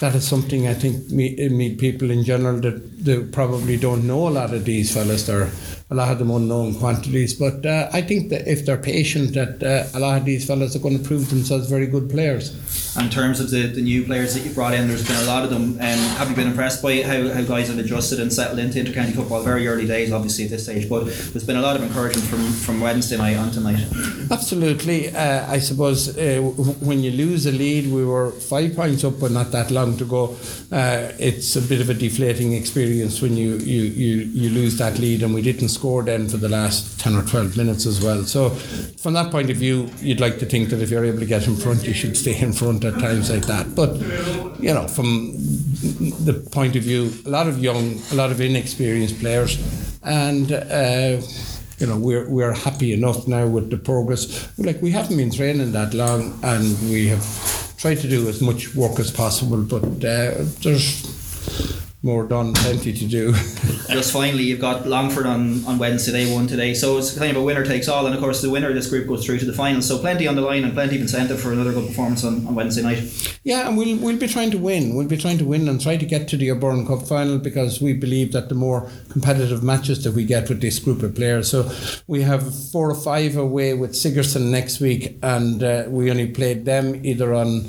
that is something I think meet, people in general that they probably don't know a lot of these fellas. They're a lot of them unknown quantities. But uh, I think that if they're patient, that uh, a lot of these fellas are going to prove themselves very good players. In terms of the, the new players that you brought in, there's been a lot of them. Um, have you been impressed by how, how guys have adjusted and settled into intercounty football? Very early days, obviously, at this stage, but there's been a lot of encouragement from, from Wednesday night on tonight. Absolutely. Uh, I suppose uh, when you lose a lead, we were five points up, but not that long to go. Uh, it's a bit of a deflating experience when you, you, you, you lose that lead, and we didn't score then for the last 10 or 12 minutes as well. So, from that point of view, you'd like to think that if you're able to get in front, you should stay in front at times like that. But you know, from the point of view, a lot of young, a lot of inexperienced players, and. Uh, you know, we're we're happy enough now with the progress. Like we haven't been training that long, and we have tried to do as much work as possible. But uh, there's more done, plenty to do. Just finally, you've got Longford on, on Wednesday, they won today. So it's kind of a winner takes all. And of course, the winner of this group goes through to the final. So plenty on the line and plenty of incentive for another good performance on, on Wednesday night. Yeah, and we'll, we'll be trying to win. We'll be trying to win and try to get to the O'Byrne Cup final because we believe that the more competitive matches that we get with this group of players. So we have four or five away with Sigerson next week, and uh, we only played them either on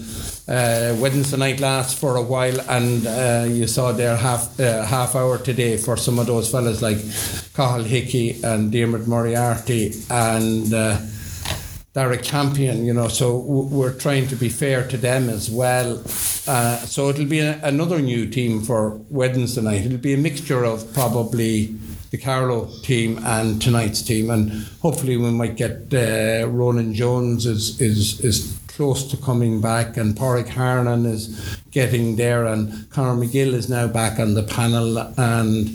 uh, Wednesday night last for a while, and uh, you saw their half uh, half hour today for some of those fellas like Cathal Hickey and Dermot Moriarty and. Uh, Derek Champion, you know, so we're trying to be fair to them as well. Uh, so it'll be a, another new team for Wednesday night. It'll be a mixture of probably the Carlow team and tonight's team, and hopefully we might get uh, Ronan Jones is is is close to coming back, and Pádraig Harnan is getting there, and Conor McGill is now back on the panel, and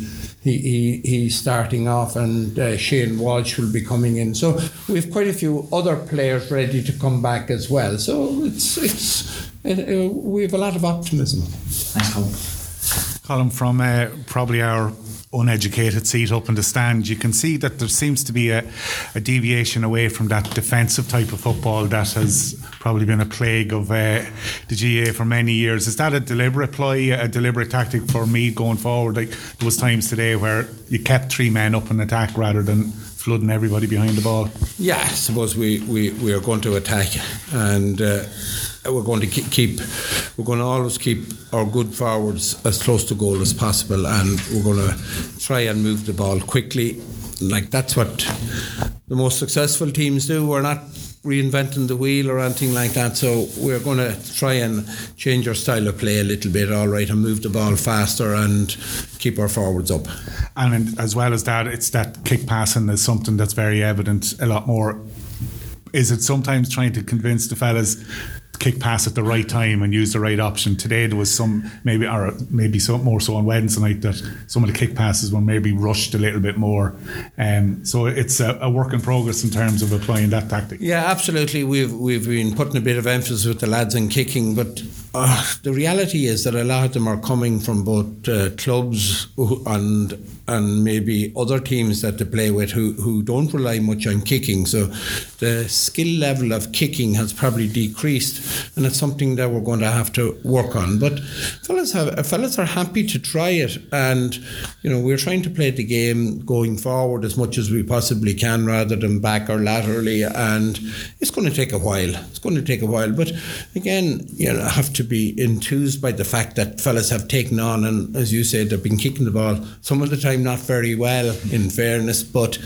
he, he he's starting off, and uh, Shane Walsh will be coming in. So we have quite a few other players ready to come back as well. So it's it's it, uh, we have a lot of optimism. Thanks, Colm. Colm, from uh, probably our uneducated seat up in the stand, you can see that there seems to be a, a deviation away from that defensive type of football that has probably been a plague of uh, the GA for many years. Is that a deliberate ploy, a deliberate tactic for me going forward? Like was times today where you kept three men up in attack rather than flooding everybody behind the ball. Yeah, I suppose we, we, we are going to attack and. Uh, we're going to keep, we're going to always keep our good forwards as close to goal as possible, and we're going to try and move the ball quickly. Like that's what the most successful teams do. We're not reinventing the wheel or anything like that. So we're going to try and change our style of play a little bit, all right, and move the ball faster and keep our forwards up. And as well as that, it's that kick passing is something that's very evident a lot more. Is it sometimes trying to convince the fellas kick pass at the right time and use the right option. Today there was some maybe or maybe so more so on Wednesday night that some of the kick passes were maybe rushed a little bit more. Um, so it's a, a, work in progress in terms of applying that tactic. Yeah, absolutely. We've we've been putting a bit of emphasis with the lads in kicking, but uh, the reality is that a lot of them are coming from both uh, clubs and and maybe other teams that they play with who, who don't rely much on kicking. So the skill level of kicking has probably decreased, and it's something that we're going to have to work on. But fellas, have, fellas are happy to try it, and you know we're trying to play the game going forward as much as we possibly can, rather than back or laterally. And it's going to take a while. It's going to take a while, but again, you know, have to be enthused by the fact that fellas have taken on, and as you said, they've been kicking the ball some of the time not very well, in fairness. But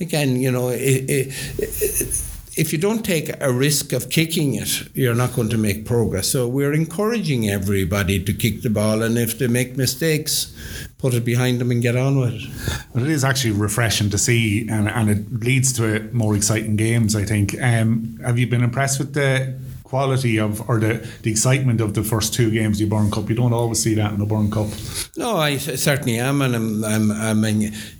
again, you know, it, it, it, if you don't take a risk of kicking it, you're not going to make progress. So we're encouraging everybody to kick the ball, and if they make mistakes, put it behind them and get on with it. But it is actually refreshing to see, and, and it leads to more exciting games. I think. Um, have you been impressed with the quality of or the, the excitement of the first two games of the O'Byrne Cup. You don't always see that in the O'Byrne Cup. No, I certainly am, and I'm, I'm, I'm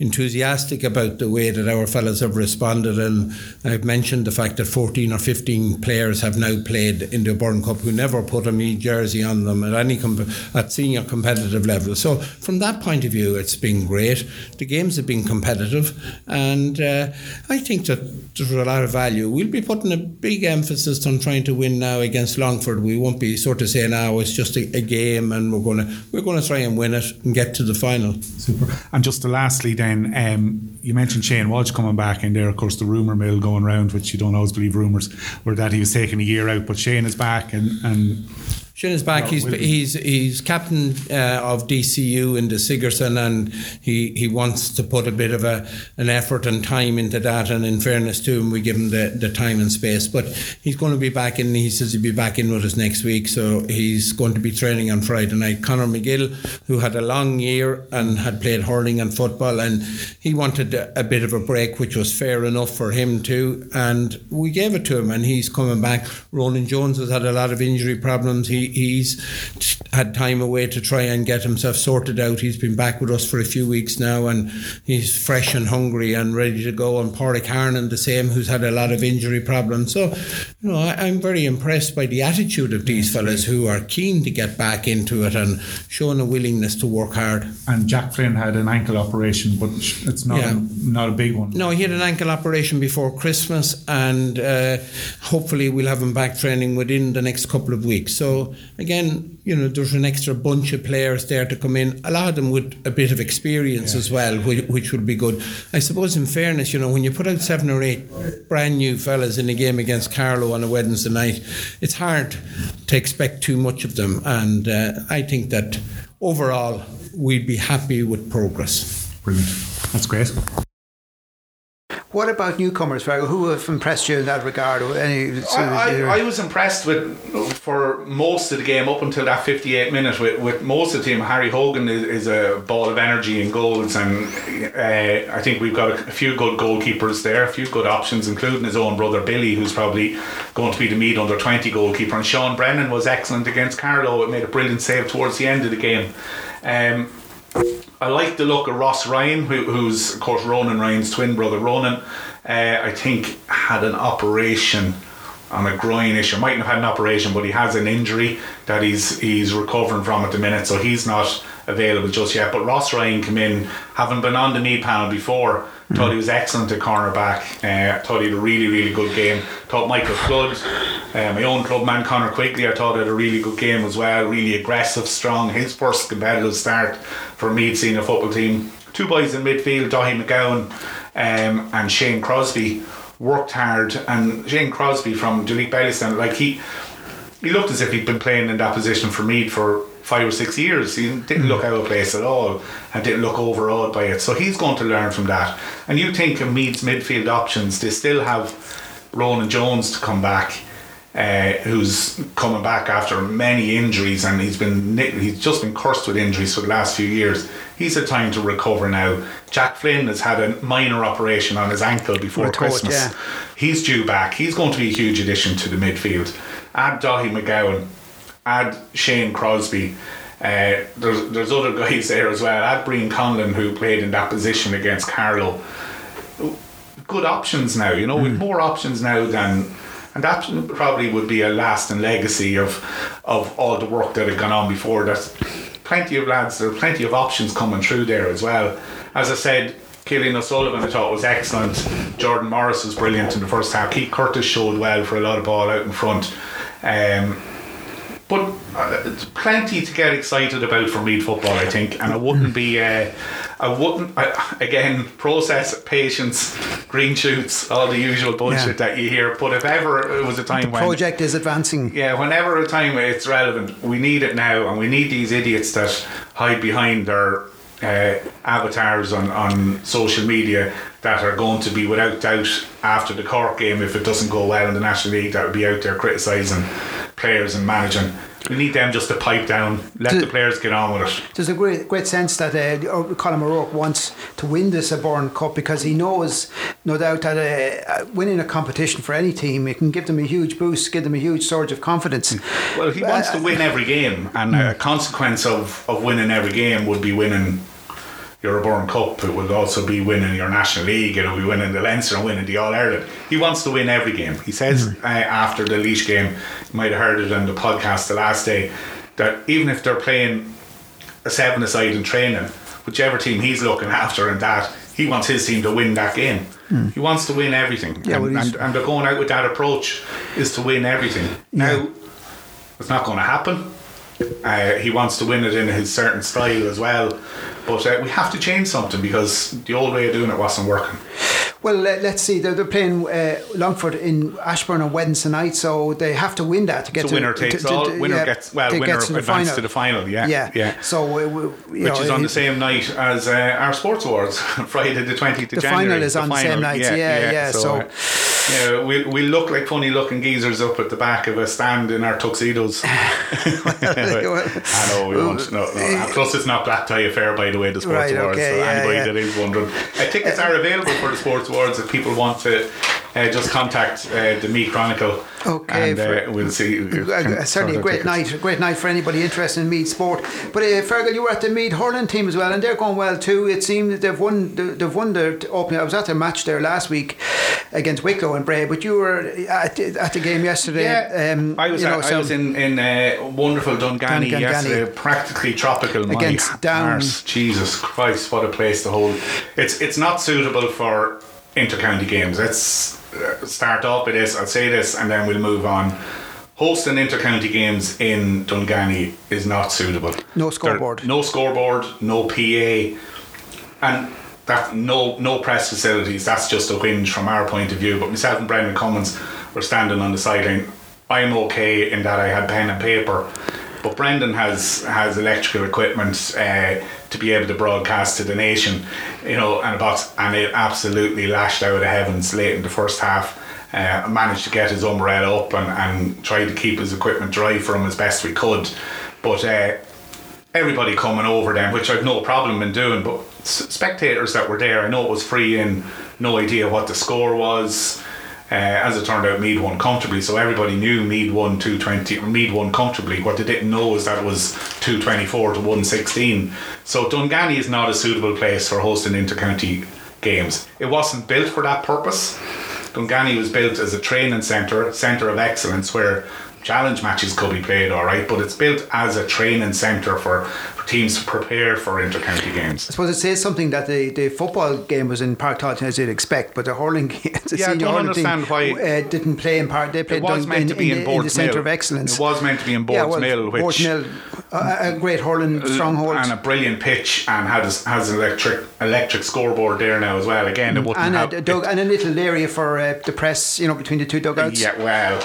enthusiastic about the way that our fellows have responded. And I've mentioned the fact that 14 or 15 players have now played in the O'Byrne Cup who never put a Meath jersey on them at any comp- at senior competitive level. So from that point of view, it's been great. The games have been competitive, and uh, I think that there's a lot of value. We'll be putting a big emphasis on trying to win now against Longford, we won't be sort of saying, "Oh, it's just a, a game, and we're going to we're going to try and win it and get to the final." Super. And just lastly, then um, you mentioned Shane Walsh coming back, and there, of course, the rumor mill going around, which you don't always believe rumors, were that he was taking a year out, but Shane is back, and and Shane is back. he's he's he's captain uh, of DCU in the Sigerson, and he, he wants to put a bit of a an effort and time into that. And in fairness to him, we give him the, the time and space. But he's going to be back in. He says he'll be back in with us next week, so he's going to be training on Friday night. Conor McGill, who had a long year and had played hurling and football, and he wanted a, a bit of a break, which was fair enough for him too. And we gave it to him, and he's coming back. Ronan Jones has had a lot of injury problems. He he's had time away to try and get himself sorted out. He's been back with us for a few weeks now, and he's fresh and hungry and ready to go. And Pádraig Harnan, the same, who's had a lot of injury problems. So, you know, I, am very impressed by the attitude of these fellas who are keen to get back into it and showing a willingness to work hard. And Jack Flynn had an ankle operation, but it's not yeah. a, not a big one. No, he had an ankle operation before Christmas, and uh, hopefully we'll have him back training within the next couple of weeks. So again, you know, there's an extra bunch of players there to come in. A lot of them with a bit of experience yeah. as well, which, which, would be good. I suppose, in fairness, you know, when you put out seven or eight brand new fellas in a game against Carlow on a Wednesday night, it's hard to expect too much of them. And uh, I think that overall, we'd be happy with progress. Brilliant. That's great. What about newcomers, Who have impressed you in that regard? Any, I, I, I, was impressed with for most of the game up until that 58 minute with, with most of the team. Harry Hogan is, is a ball of energy and goals, and uh, I think we've got a, a, few good goalkeepers there, a few good options, including his own brother Billy, who's probably going to be the Meath under 20 goalkeeper. And Sean Brennan was excellent against Carlow. It made a brilliant save towards the end of the game. Um, I like the look of Ross Ryan, who, who's of course Ronan Ryan's twin brother. Ronan, uh, I think, had an operation on a groin issue. Mightn't have had an operation, but he has an injury that he's he's recovering from at the minute, so he's not available just yet. But Ross Ryan came in, having been on the knee panel before. Thought he was excellent at cornerback. Uh, thought he had a really really good game. Thought Michael Flood, uh, my own club man Connor Quigley, I thought had a really good game as well. Really aggressive, strong. His first competitive start for Meath senior football team. Two boys in midfield, Dahi McGowan um, and Shane Crosby worked hard, and Shane Crosby from Duleek Bellewstown, like he he looked as if he'd been playing in that position for Meath for five or six years. He didn't look out of place at all and didn't look overawed by it. So he's going to learn from that. And you think of Meath's midfield options, they still have Ronan Jones to come back. Uh, who's coming back after many injuries and he's been he's just been cursed with injuries for the last few years. He's had time to recover now. Jack Flynn has had a minor operation on his ankle before Christmas. yeah. He's due back. He's going to be a huge addition to the midfield. add Dahi McGowan, add Shane Crosby. Uh, there's there's other guys there as well. Add Breen Conlon who played in that position against Carlow. Good options now, you know, with more options now than and that probably would be a lasting legacy of of all the work that had gone on before. There's plenty of lads, there are plenty of options coming through there as well. As I said, Killian O'Sullivan I thought was excellent. Jordan Morris was brilliant in the first half. Keith Curtis showed well for a lot of ball out in front. Um, but uh, it's plenty to get excited about for Meath football, I think, and I wouldn't be. Uh, I wouldn't. I, again, process, patience, green shoots, all the usual bullshit Yeah. that you hear. But if ever it was a time when Project is advancing. yeah, whenever a time it's relevant, we need it now, and we need these idiots that hide behind their uh, avatars on, on social media that are going to be without doubt after the Cork game if it doesn't go well in the National League that would be out there criticising players and managing. We need them just to pipe down, let Do- the players get on with it. There's a great, great sense that uh, Colm O'Rourke wants to win this O'Byrne Cup because he knows, no doubt, that uh, winning a competition for any team it can give them a huge boost, give them a huge surge of confidence. Well, he wants to win every game, and a consequence of, of winning every game would be winning your O'Byrne Cup. It will also be winning your National League. It would be winning the Leinster and winning the All Ireland. He wants to win every game. He says uh, after the Laois game, you might have heard it on the podcast the last day, that even if they're playing a seven aside in training, whichever team he's looking after and that, he wants his team to win that game. He wants to win everything. Yeah, and, he's- and, and they're going out with that approach is to win everything. Now, it's not going to happen. Uh, he wants to win it in his certain style as well. But uh, we have to change something because the old way of doing it wasn't working. Well, let, us see. They're, they're playing uh, Longford in Ashbourne on Wednesday night, so they have to win that to get So to winner to- takes to- all. winner yeah, gets well. Winner get to the advances final. to the final. Yeah, Yeah, yeah. So, uh, we- Which know, is on the same night as uh, our sports awards, Friday the twentieth of The January. final is on the same night, yeah, yeah, so- uh, yeah, we we look like funny looking geezers up at the back of a stand in our tuxedos. I know we won't. No, no. Plus, it's not that tie affair, by the way. The sports Right, awards. okay, so yeah, anybody yeah. that is wondering, uh, tickets are available for the sports awards if people want to. Uh, just contact uh, the Meath Chronicle, Okay, and uh, for- we'll see. Certainly a great night, a great night for anybody interested in Meath sport. But uh, Fergal, you were at the Meath hurling team as well, and they're going well too. It seems they've won, they've won the opening. I was at their match there last week against Wicklow and Bray, but you were at, at the game yesterday. Yeah, um, I was you know, at, I was in in uh, wonderful Dunganny Dunganny. yesterday, practically tropical. Against Down. Jesus Christ, what a place to hold! It's it's not suitable for intercounty games. Let's uh, start off with this. I'll say this, and then we'll move on. Hosting intercounty games in Dunganny is not suitable. No There- scoreboard. no scoreboard, no PA, and that no no press facilities. That's just a whinge from our point of view. But myself and Brendan Cummins were standing on the sideline. I'm okay in that I had pen and paper, but Brendan has has electrical equipment uh, to be able to broadcast to the nation, you know, and a box, and it absolutely lashed out of the heavens late in the first half. Uh, managed to get his umbrella up and, and tried to keep his equipment dry for him as best we could, but. Uh, everybody coming over then, which I've no problem in doing. But spectators that were there, I know it was free in, no idea what the score was. Uh, as it turned out, Meath won comfortably, so everybody knew Meath won 220. or Meath won comfortably. What they didn't know is that it was 224 to 116. So Dunganny is not a suitable place for hosting intercounty games. It wasn't built for that purpose. Dunganny was built as a training centre, centre of excellence, where challenge matches could be played, all right. But it's built as a training centre for, for teams to prepare for intercounty games. I suppose it says something that the, the football game was in Páirc Tailteann as you'd expect, but the hurling, the Yeah, I don't hurling team, understand why- uh, didn't play in Park. They played It was Dun- meant in, to be in, in, the, in the centre of excellence. It was meant to be in Boards well, Mill, which Boardsmill, a, a great hurling stronghold. and a brilliant pitch and has has an electric electric scoreboard there now as well. Again, it wouldn't and have a, dug, and a little area for uh, the press, you know, between the two dugouts. yeah, well,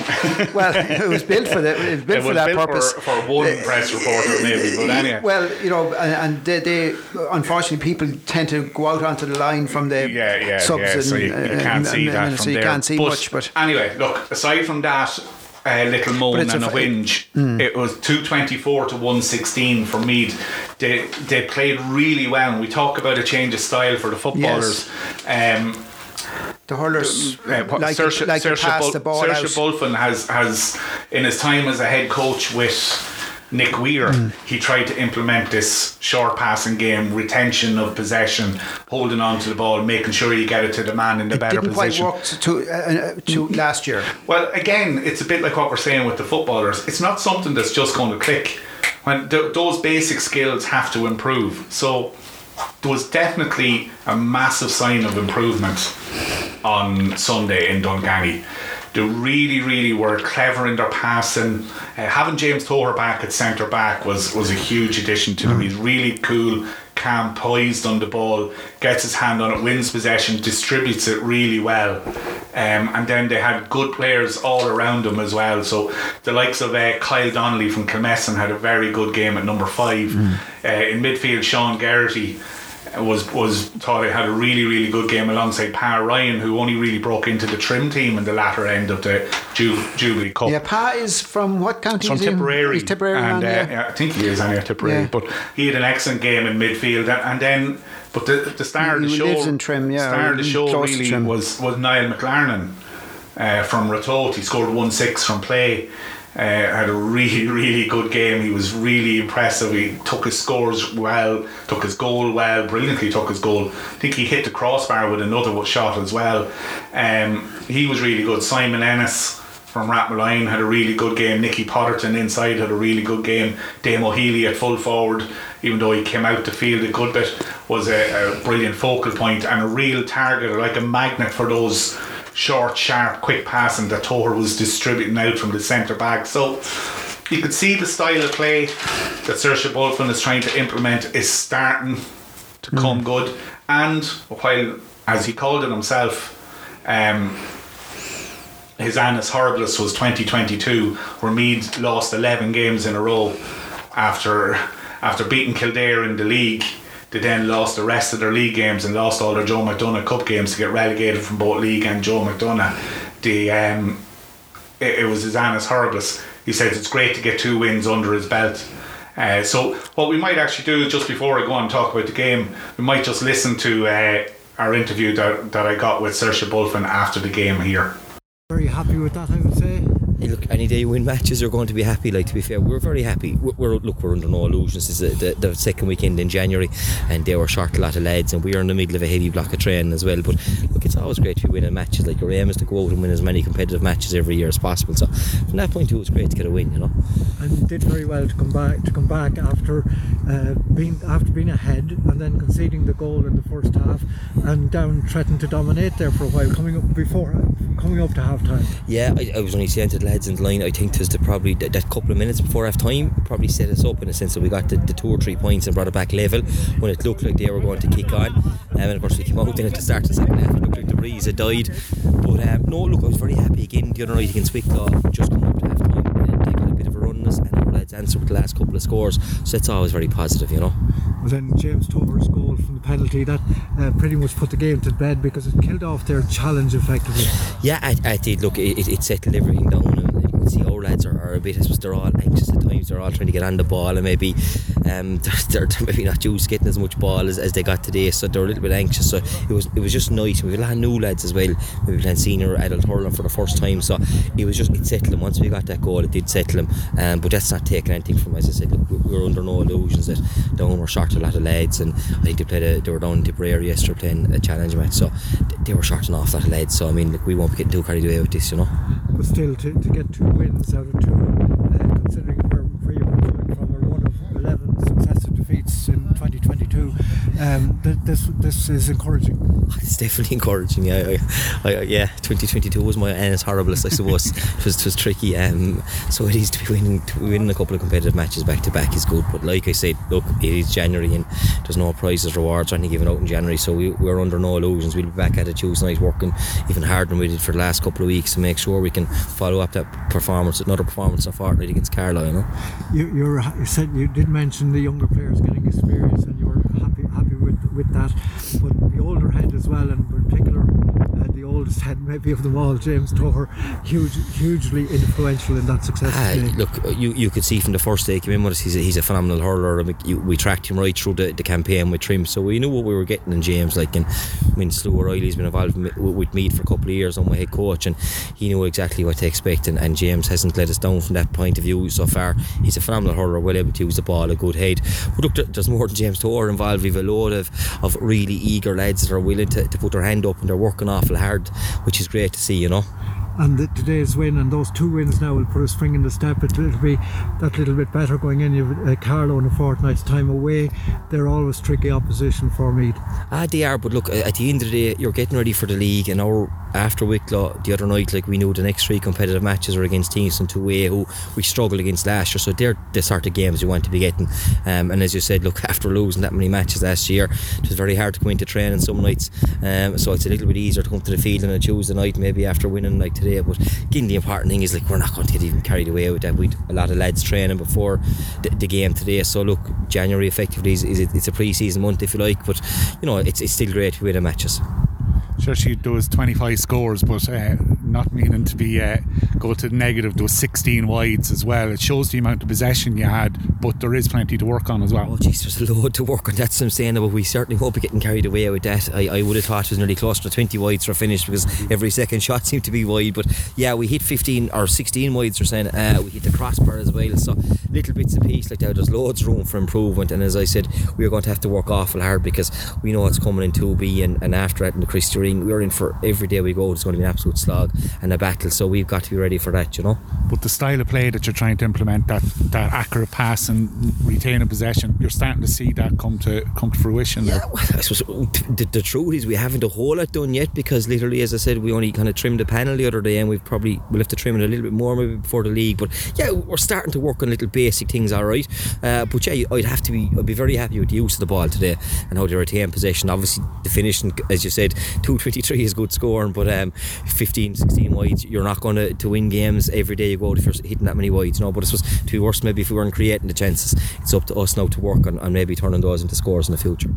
Well, it was built for that. It was built it for was that built purpose. for, for one press reporter maybe, but anyway. Well, you know, and, and they, they, unfortunately, people tend to go out onto the line from the yeah, yeah, subs yeah. and, So you, you uh, can't and- see and- that and from so you there. can't see much. But anyway, look. Aside from that, uh, little moan a and a Hmm. whinge, it was two twenty four to one sixteen for Meath. They they played really well. And we talk about a change of style for the footballers. Um, the hurlers Uh, like, Seoirse- like Seoirse pass Bul- the ball Seoirse. Bulfin has, has, in his time as a head coach with Nick Weir, Mm. he tried to implement this short passing game, retention of possession, holding on to the ball, making sure you get it to the man in the better Didn't quite position. work to, to, uh, to last year. Well, again, it's a bit like what we're saying with the footballers. It's not something that's just going to click. When th- those basic skills have to improve. So there was definitely a massive sign of improvement on Sunday in Dunganny. They really, really were clever in their passing. Uh, having James Toher back at centre back was was a huge addition to them. He's really cool, calm, poised on the ball, gets his hand on it, wins possession, distributes it really well. Um, and then they had good players all around them as well. So the likes of uh, Kyle Donnelly from Kilmessan had a very good game at number five. Uh, in midfield, Sean Geraghty was was thought he had a really really good game alongside Pa Ryan, who only really broke into the trim team in the latter end of the Ju- Jubilee Cup. Yeah, Pa is from what county? From is? Tipperary, He's Tipperary and man, uh, yeah. I think he is anyway Tipperary. Yeah. But he had an excellent game in midfield, and, and then but the the star of the show, in Trim, yeah, star of the show really was was Niall McLarnon uh, from Ratoath. He scored one six from play. Uh, had a really, really good game. He was really impressive. He took his scores well, took his goal well, brilliantly took his goal. I think he hit the crossbar with another shot as well. Um, he was really good. Simon Ennis from Rathmolyon had a really good game. Nicky Potterton inside had a really good game. Damo Healy at full forward, even though he came out the field a good bit, was a, a brilliant focal point and a real target, like a magnet for those short, sharp, quick passing that Toher was distributing out from the centre back. So you could see the style of play that Seoirse Bulfin is trying to implement is starting to come good. And while, as he called it himself, um, his annus horribilis was 2022, where Meath's lost 11 games in a row after after beating Kildare in the league. They then lost the rest of their league games and lost all their Joe McDonagh Cup games to get relegated from both league and Joe McDonagh. The um, it, it was his annus horribilis. He says it's great to get two wins under his belt. Uh, so what we might actually do is just before I go and talk about the game, we might just listen to uh, our interview that, that I got with Seoirse Bulfin after the game here. Very happy with that, I would. Look, any day you win matches, you're going to be happy. Like to be fair, we're very happy. We're, we're look, we're under no illusions. This is the, the second weekend in January, and they were short a lot of lads, and we are in the middle of a heavy block of training as well. But look, it's always great to be winning matches. Like your aim is to go out and win as many competitive matches every year as possible. So from that point of view, it's great to get a win. You know. And did very well to come back to come back after uh, being after being ahead and then conceding the goal in the first half and down threatened to dominate there for a while coming up before coming up to half time. Yeah, I, I was only saying to the lads in the line. I think the probably that, that couple of minutes before half time probably set us up in a sense that we got the, the two or three points and brought it back level when it looked like they were going to kick on. Um, and of course we came out then at the start of the second half. It looked like the breeze had died. But um, no, look, I was very happy again the other night against Wicklow. Just come up to half time and they got a bit of a run on us, and our lads answered with the last couple of scores. So it's always very positive, you know. Well, then James Toher's goal from the penalty that uh, pretty much put the game to bed because it killed off their challenge effectively. Yeah, I, I did. Look, it, it- settled everything down, can see our lads are, are a bit. I suppose they're all anxious at times. They're all trying to get on the ball, and maybe um, they're, they're maybe not used getting as much ball as, as they got today. So they're a little bit anxious. So it was it was just nice. We had a lot of new lads as well. Maybe playing senior adult hurling for the first time. So it was just it settled them. Once we got that goal, it did settle them. Um, but that's not taking anything from as I said. Look, we, we were under no illusions that down were short a lot of lads, and I think they played. A, they were down in Tipperary yesterday playing a challenge match. So they were shorting off that lads. So I mean, look, we won't be getting too carried away with this, you know. But still, to, to get two wins out of two, uh, considering where, where you were coming from, a run of 11 successive defeats in 2022, um, th- this this is encouraging. It's definitely encouraging. Yeah, I, I, yeah. 2022 was my annus horribilis, I suppose. it was it was tricky. Um, so it is to be winning to be winning a couple of competitive matches back to back is good. But like I said, look, it is January and there's no prizes, rewards, or anything given out in January. So we, we're under no illusions. We'll be back at it Tuesday night, working even harder than we did for the last couple of weeks to make sure we can follow up that performance, another performance in fortnight against Carlisle. You know. You, you're, you said you did mention the younger players getting experience, and you were happy happy with that. But the older head as well, and in particular uh, the old head maybe of them all, James Toher, huge, hugely influential in that success. Ah, today. look, you, you could see from the first day he came in with us, he's a, he's a phenomenal hurler. and we, you, we tracked him right through the, the campaign with Trim, so we knew what we were getting in James. Like, and I mean, Slew O'Reilly's been involved with, Meath for a couple of years on my head coach, and he knew exactly what to expect. And, and James hasn't let us down from that point of view so far. He's a phenomenal hurler, well able to use the ball, a good head. But look, there's more than James Toher involved. We've a load of, of really eager lads that are willing to, to put their hand up and they're working awful hard, which is great to see, you know. And the, today's win and those two wins now will put a spring in the step. It, will be that little bit better going in. You've uh, Carlow in a fortnight's time away. They're always tricky opposition for me. Ah, they are, but look, at the end of the day, you're getting ready for the league, and our after Wicklow the other night, like we knew the next three competitive matches are against teams in 2A who we struggled against last year, so they're the sort of games you want to be getting. Um, and as you said, look, after losing that many matches last year, it was very hard to go into training some nights, um, so it's a little bit easier to come to the field on a Tuesday night, maybe after winning like today. But again, the important thing is like we're not going to get even carried away with that. We'd a lot of lads training before the, the game today, so look, January effectively is, is it, it's a pre-season month if you like, but you know it's, it's still great to win the matches. Sure, she does 25 scores, but uh, not meaning to be uh, go to the negative. Was 16 wides as well. It shows the amount of possession you had, but there is plenty to work on as well. Oh, jeez, there's a load to work on. That's but we certainly won't be getting carried away with that. I, I would have thought it was nearly close to 20 wides for a finish because every second shot seemed to be wide. But yeah, we hit 15 or 16 wides, we're saying. Uh, we hit the crossbar as well. So little bits of piece like that. There's loads of room for improvement. And as I said, we're going to have to work awful hard because we know it's coming in 2B and, and after that in the Christy Ring. We're in for every day we go, it's going to be an absolute slog and a battle. So we've got to be ready for that, you know. But the style of play that you're trying to implement, that, that accurate pass and retaining possession, you're starting to see that come to come to fruition. Yeah, well, I suppose the, the truth is we haven't a whole lot done yet because literally, as I said, we only kind of trimmed the panel the other day, and we've probably we'll have to trim it a little bit more maybe before the league. But yeah, we're starting to work on little basic things, all right. Uh, but yeah, I'd have to be I'd be very happy with the use of the ball today and how they retain possession. Obviously, the finishing, as you said, two twenty three is good scoring, but um, 15, 16 wides, you're not going to, to win games every day you go out if you're hitting that many wides, No. But it was to be worse maybe if we weren't creating the chances. It's up to us now to work on, on maybe turning those into scores in the future.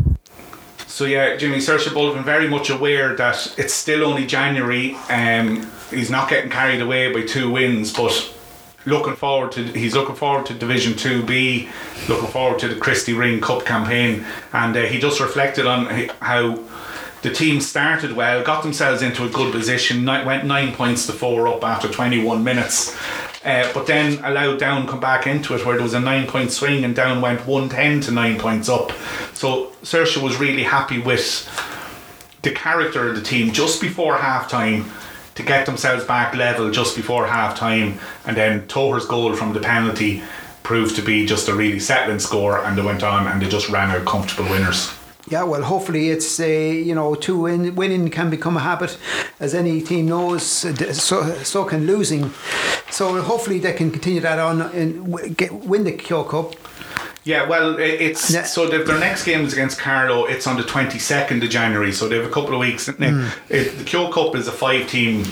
So yeah, Jimmy Seoirse been very much aware that it's still only January. Um, he's not getting carried away by two wins, but looking forward to he's looking forward to Division Two B, looking forward to the Christy Ring Cup campaign, and uh, he just reflected on how the team started well, got themselves into a good position, went nine points to four up after 21 minutes. Uh, but then allowed Down come back into it where there was a nine point swing and Down went 110 to nine points up. So Seoirse was really happy with the character of the team just before half time to get themselves back level just before half time and then Toher's goal from the penalty proved to be just a really settling score and they went on and they just ran out comfortable winners. Yeah, well, hopefully it's a you know two win winning can become a habit, as any team knows. So so can losing. So hopefully they can continue that on and get win the Kehoe Cup. Yeah, well, it's Yeah. so they've, their next game is against Carlow. It's on the twenty second of January, so they have a couple of weeks. Now, it, the Kehoe Cup is a five team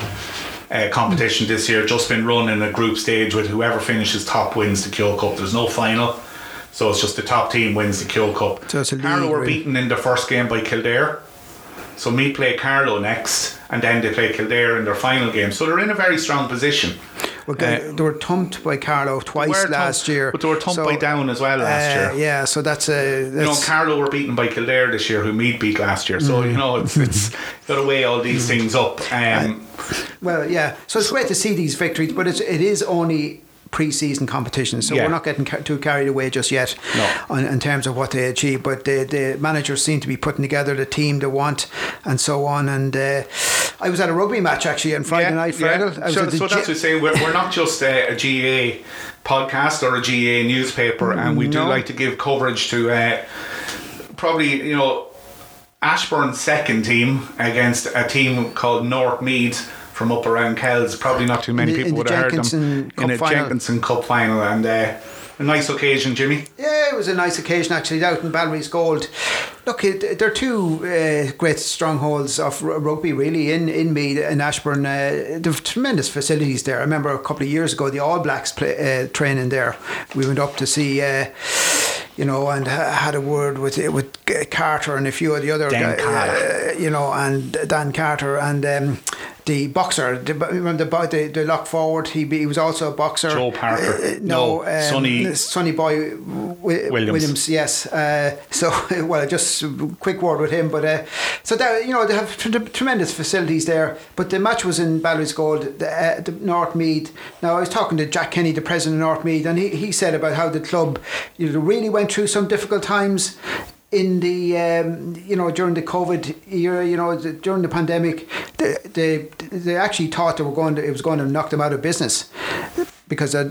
uh, competition this year. Just been run in a group stage with whoever finishes top wins the Kehoe Cup. There's no final, so it's just the top team wins the Kehoe Cup. So league, were really. beaten in the first game by Kildare. So me play Carlow next, and then they play Kildare in their final game. So they're in a very strong position. Well, they, they were thumped by Carlow twice last thumped- year, but they were thumped by Down as well last uh, year. Yeah, so that's a You know, that's, Carlow were beaten by Kildare this year, who Meath beat last year. So you know, it's it's got to weigh all these things up. Um, well, yeah. So it's great to see these victories, but it's, it is only pre-season competition, so Yeah. we're not getting ca- too carried away just yet No. on, in terms of what they achieve. But the, the managers seem to be putting together the team they want, and so on. And uh, I was at a rugby match actually on Friday night. Fergal. I was So, that's J- what I'm saying. We're, we're not just a, a GA podcast or a GA newspaper, and we do No. like to give coverage to uh, probably you know Ashbourne's second team against a team called North Meath from up around Kells. Probably not too many In people in would have heard them Cup in a final. Jenkinson Cup final, and uh, a nice occasion, Jimmy. Yeah, it was a nice occasion actually out in Balry's Gold. Look, it, they're two uh, great strongholds of r- rugby really in in Meath and Ashbourne. Uh, they've tremendous facilities there. I remember a couple of years ago the All Blacks play, uh, training there. We went up to see. Uh, you know, and ha- had a word with with Carter and a few of the other Dan guy- Carter. uh, you know, and Dan Carter, and um, the boxer, the, the, the, the lock forward. He, he was also a boxer. Joe Parker. Uh, no, No, um, Sonny- Sonny Boy Wi- Williams. yes. Uh, so, well, just a quick word with him. But uh, so that you know they have tr- tremendous facilities there. But the match was in Bally's-Gold, the, uh, the North Meath. Now I was talking to Jack Kenny, the president of North Meath, and he, he said about how the club you know really went through some difficult times. In the um, you know during the COVID era, you know during the pandemic, they, they they actually thought they were going to it was going to knock them out of business because I,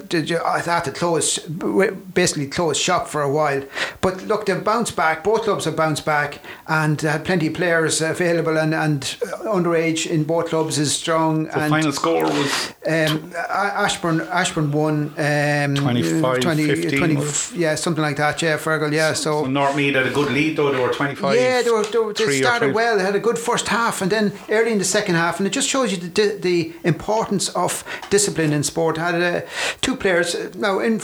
I had to close, basically close shop for a while. But look, they've bounced back. Both clubs have bounced back and had plenty of players available, and, and underage in both clubs is strong. The and final score was um, Ashbourne Ashbourne won um, 25, 20, 15, 20 yeah, something like that. Yeah, Fergal. Yeah, so. so Northmead had a good lead though. They were twenty five. Yeah, they, were, they, were, they started well. They had a good first half, and then early in the second half, and it just shows you the, the importance of discipline in sport. Had uh, two players uh, now in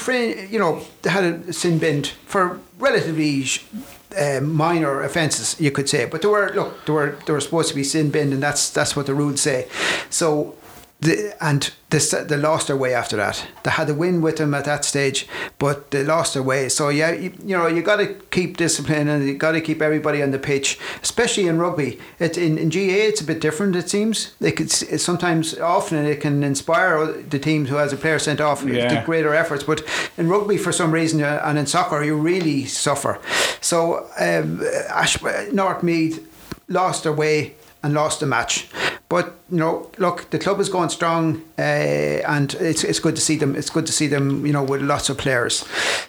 you know, they had a sin binned for relatively. Uh, minor offences, you could say, but they were look, they were they were supposed to be sin binned, and that's that's what the rules say. So the, and they lost their way after that. They had a win with them at that stage, but they lost their way. So yeah, you, you know you got to keep discipline and you got to keep everybody on the pitch, especially in rugby. It, in, in GAA it's a bit different. It seems they could sometimes often it can inspire the teams who has a player sent off Yeah. to greater efforts. But in rugby, for some reason, uh, and in soccer, you really suffer. So um, Ash North Meath lost their way and lost the match. But you know, look, the club is going strong, uh, and it's it's good to see them. It's good to see them, you know, with lots of players.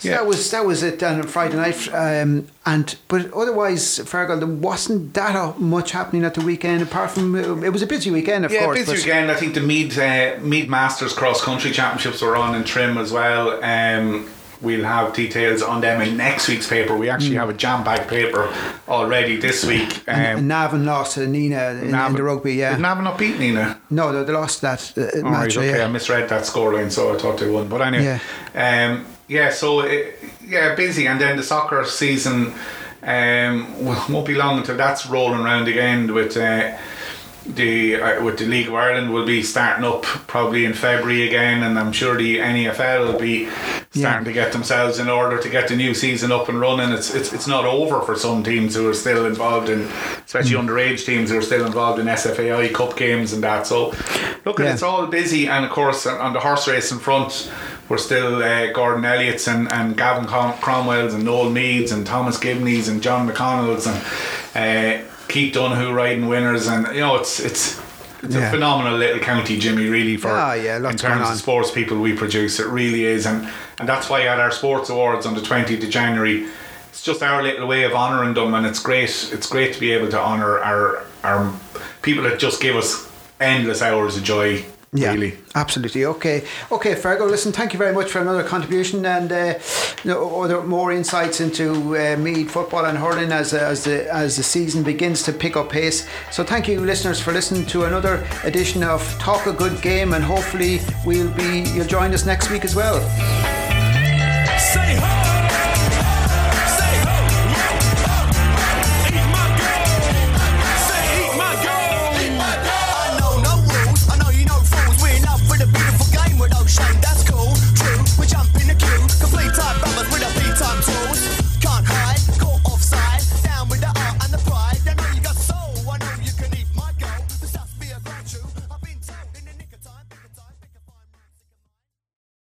So Yeah. that was that was it on Friday night. Um, and but otherwise, Fergal, there wasn't that much happening at the weekend. Apart from uh, it was a busy weekend, of yeah, course. busy weekend. I think the Meath uh, Meath Masters Cross Country Championships were on in Trim as well. Um, we'll have details on them in next week's paper. We actually have a jam packed paper already this week. Um, and Navan lost to Nenagh in, in Navan- the rugby. Yeah, Did Navan not beat Nenagh? no, they, they lost that uh, All match. right, okay, yeah. I misread that scoreline, so I thought they won. But anyway, yeah, um, yeah so it, yeah, busy, and then the soccer season um, won't be long until that's rolling around again with. Uh, the uh, with the League of Ireland will be starting up probably in February again, and I'm sure the NFL will be starting to get themselves in order to get the new season up and running. It's it's it's not over for some teams who are still involved in, especially Mm. underage teams who are still involved in SFAI Cup games and that. So look, Yeah. it's all busy, and of course on the horse race in front. We're still uh, Gordon Elliott's and, and Gavin Crom- Cromwell's and Noel Meade's and Thomas Gibney's and John McConnell's and uh, Keith Donoghue riding winners and you know it's it's it's Yeah. a phenomenal little county, Jimmy. Really for Ah, yeah, in terms of sports people we produce, it really is, and and that's why at our sports awards on the twentieth of January, it's just our little way of honouring them, and it's great. It's great to be able to honour our our people that just give us endless hours of joy. Yeah, Really. absolutely. Okay, okay, Fergo. Listen, thank you very much for another contribution and uh, you know, other more insights into uh, Meath football and hurling as as the as the season begins to pick up pace. So thank you, listeners, for listening to another edition of Talk a Good Game, and hopefully we'll be you'll join us next week as well. Say ho!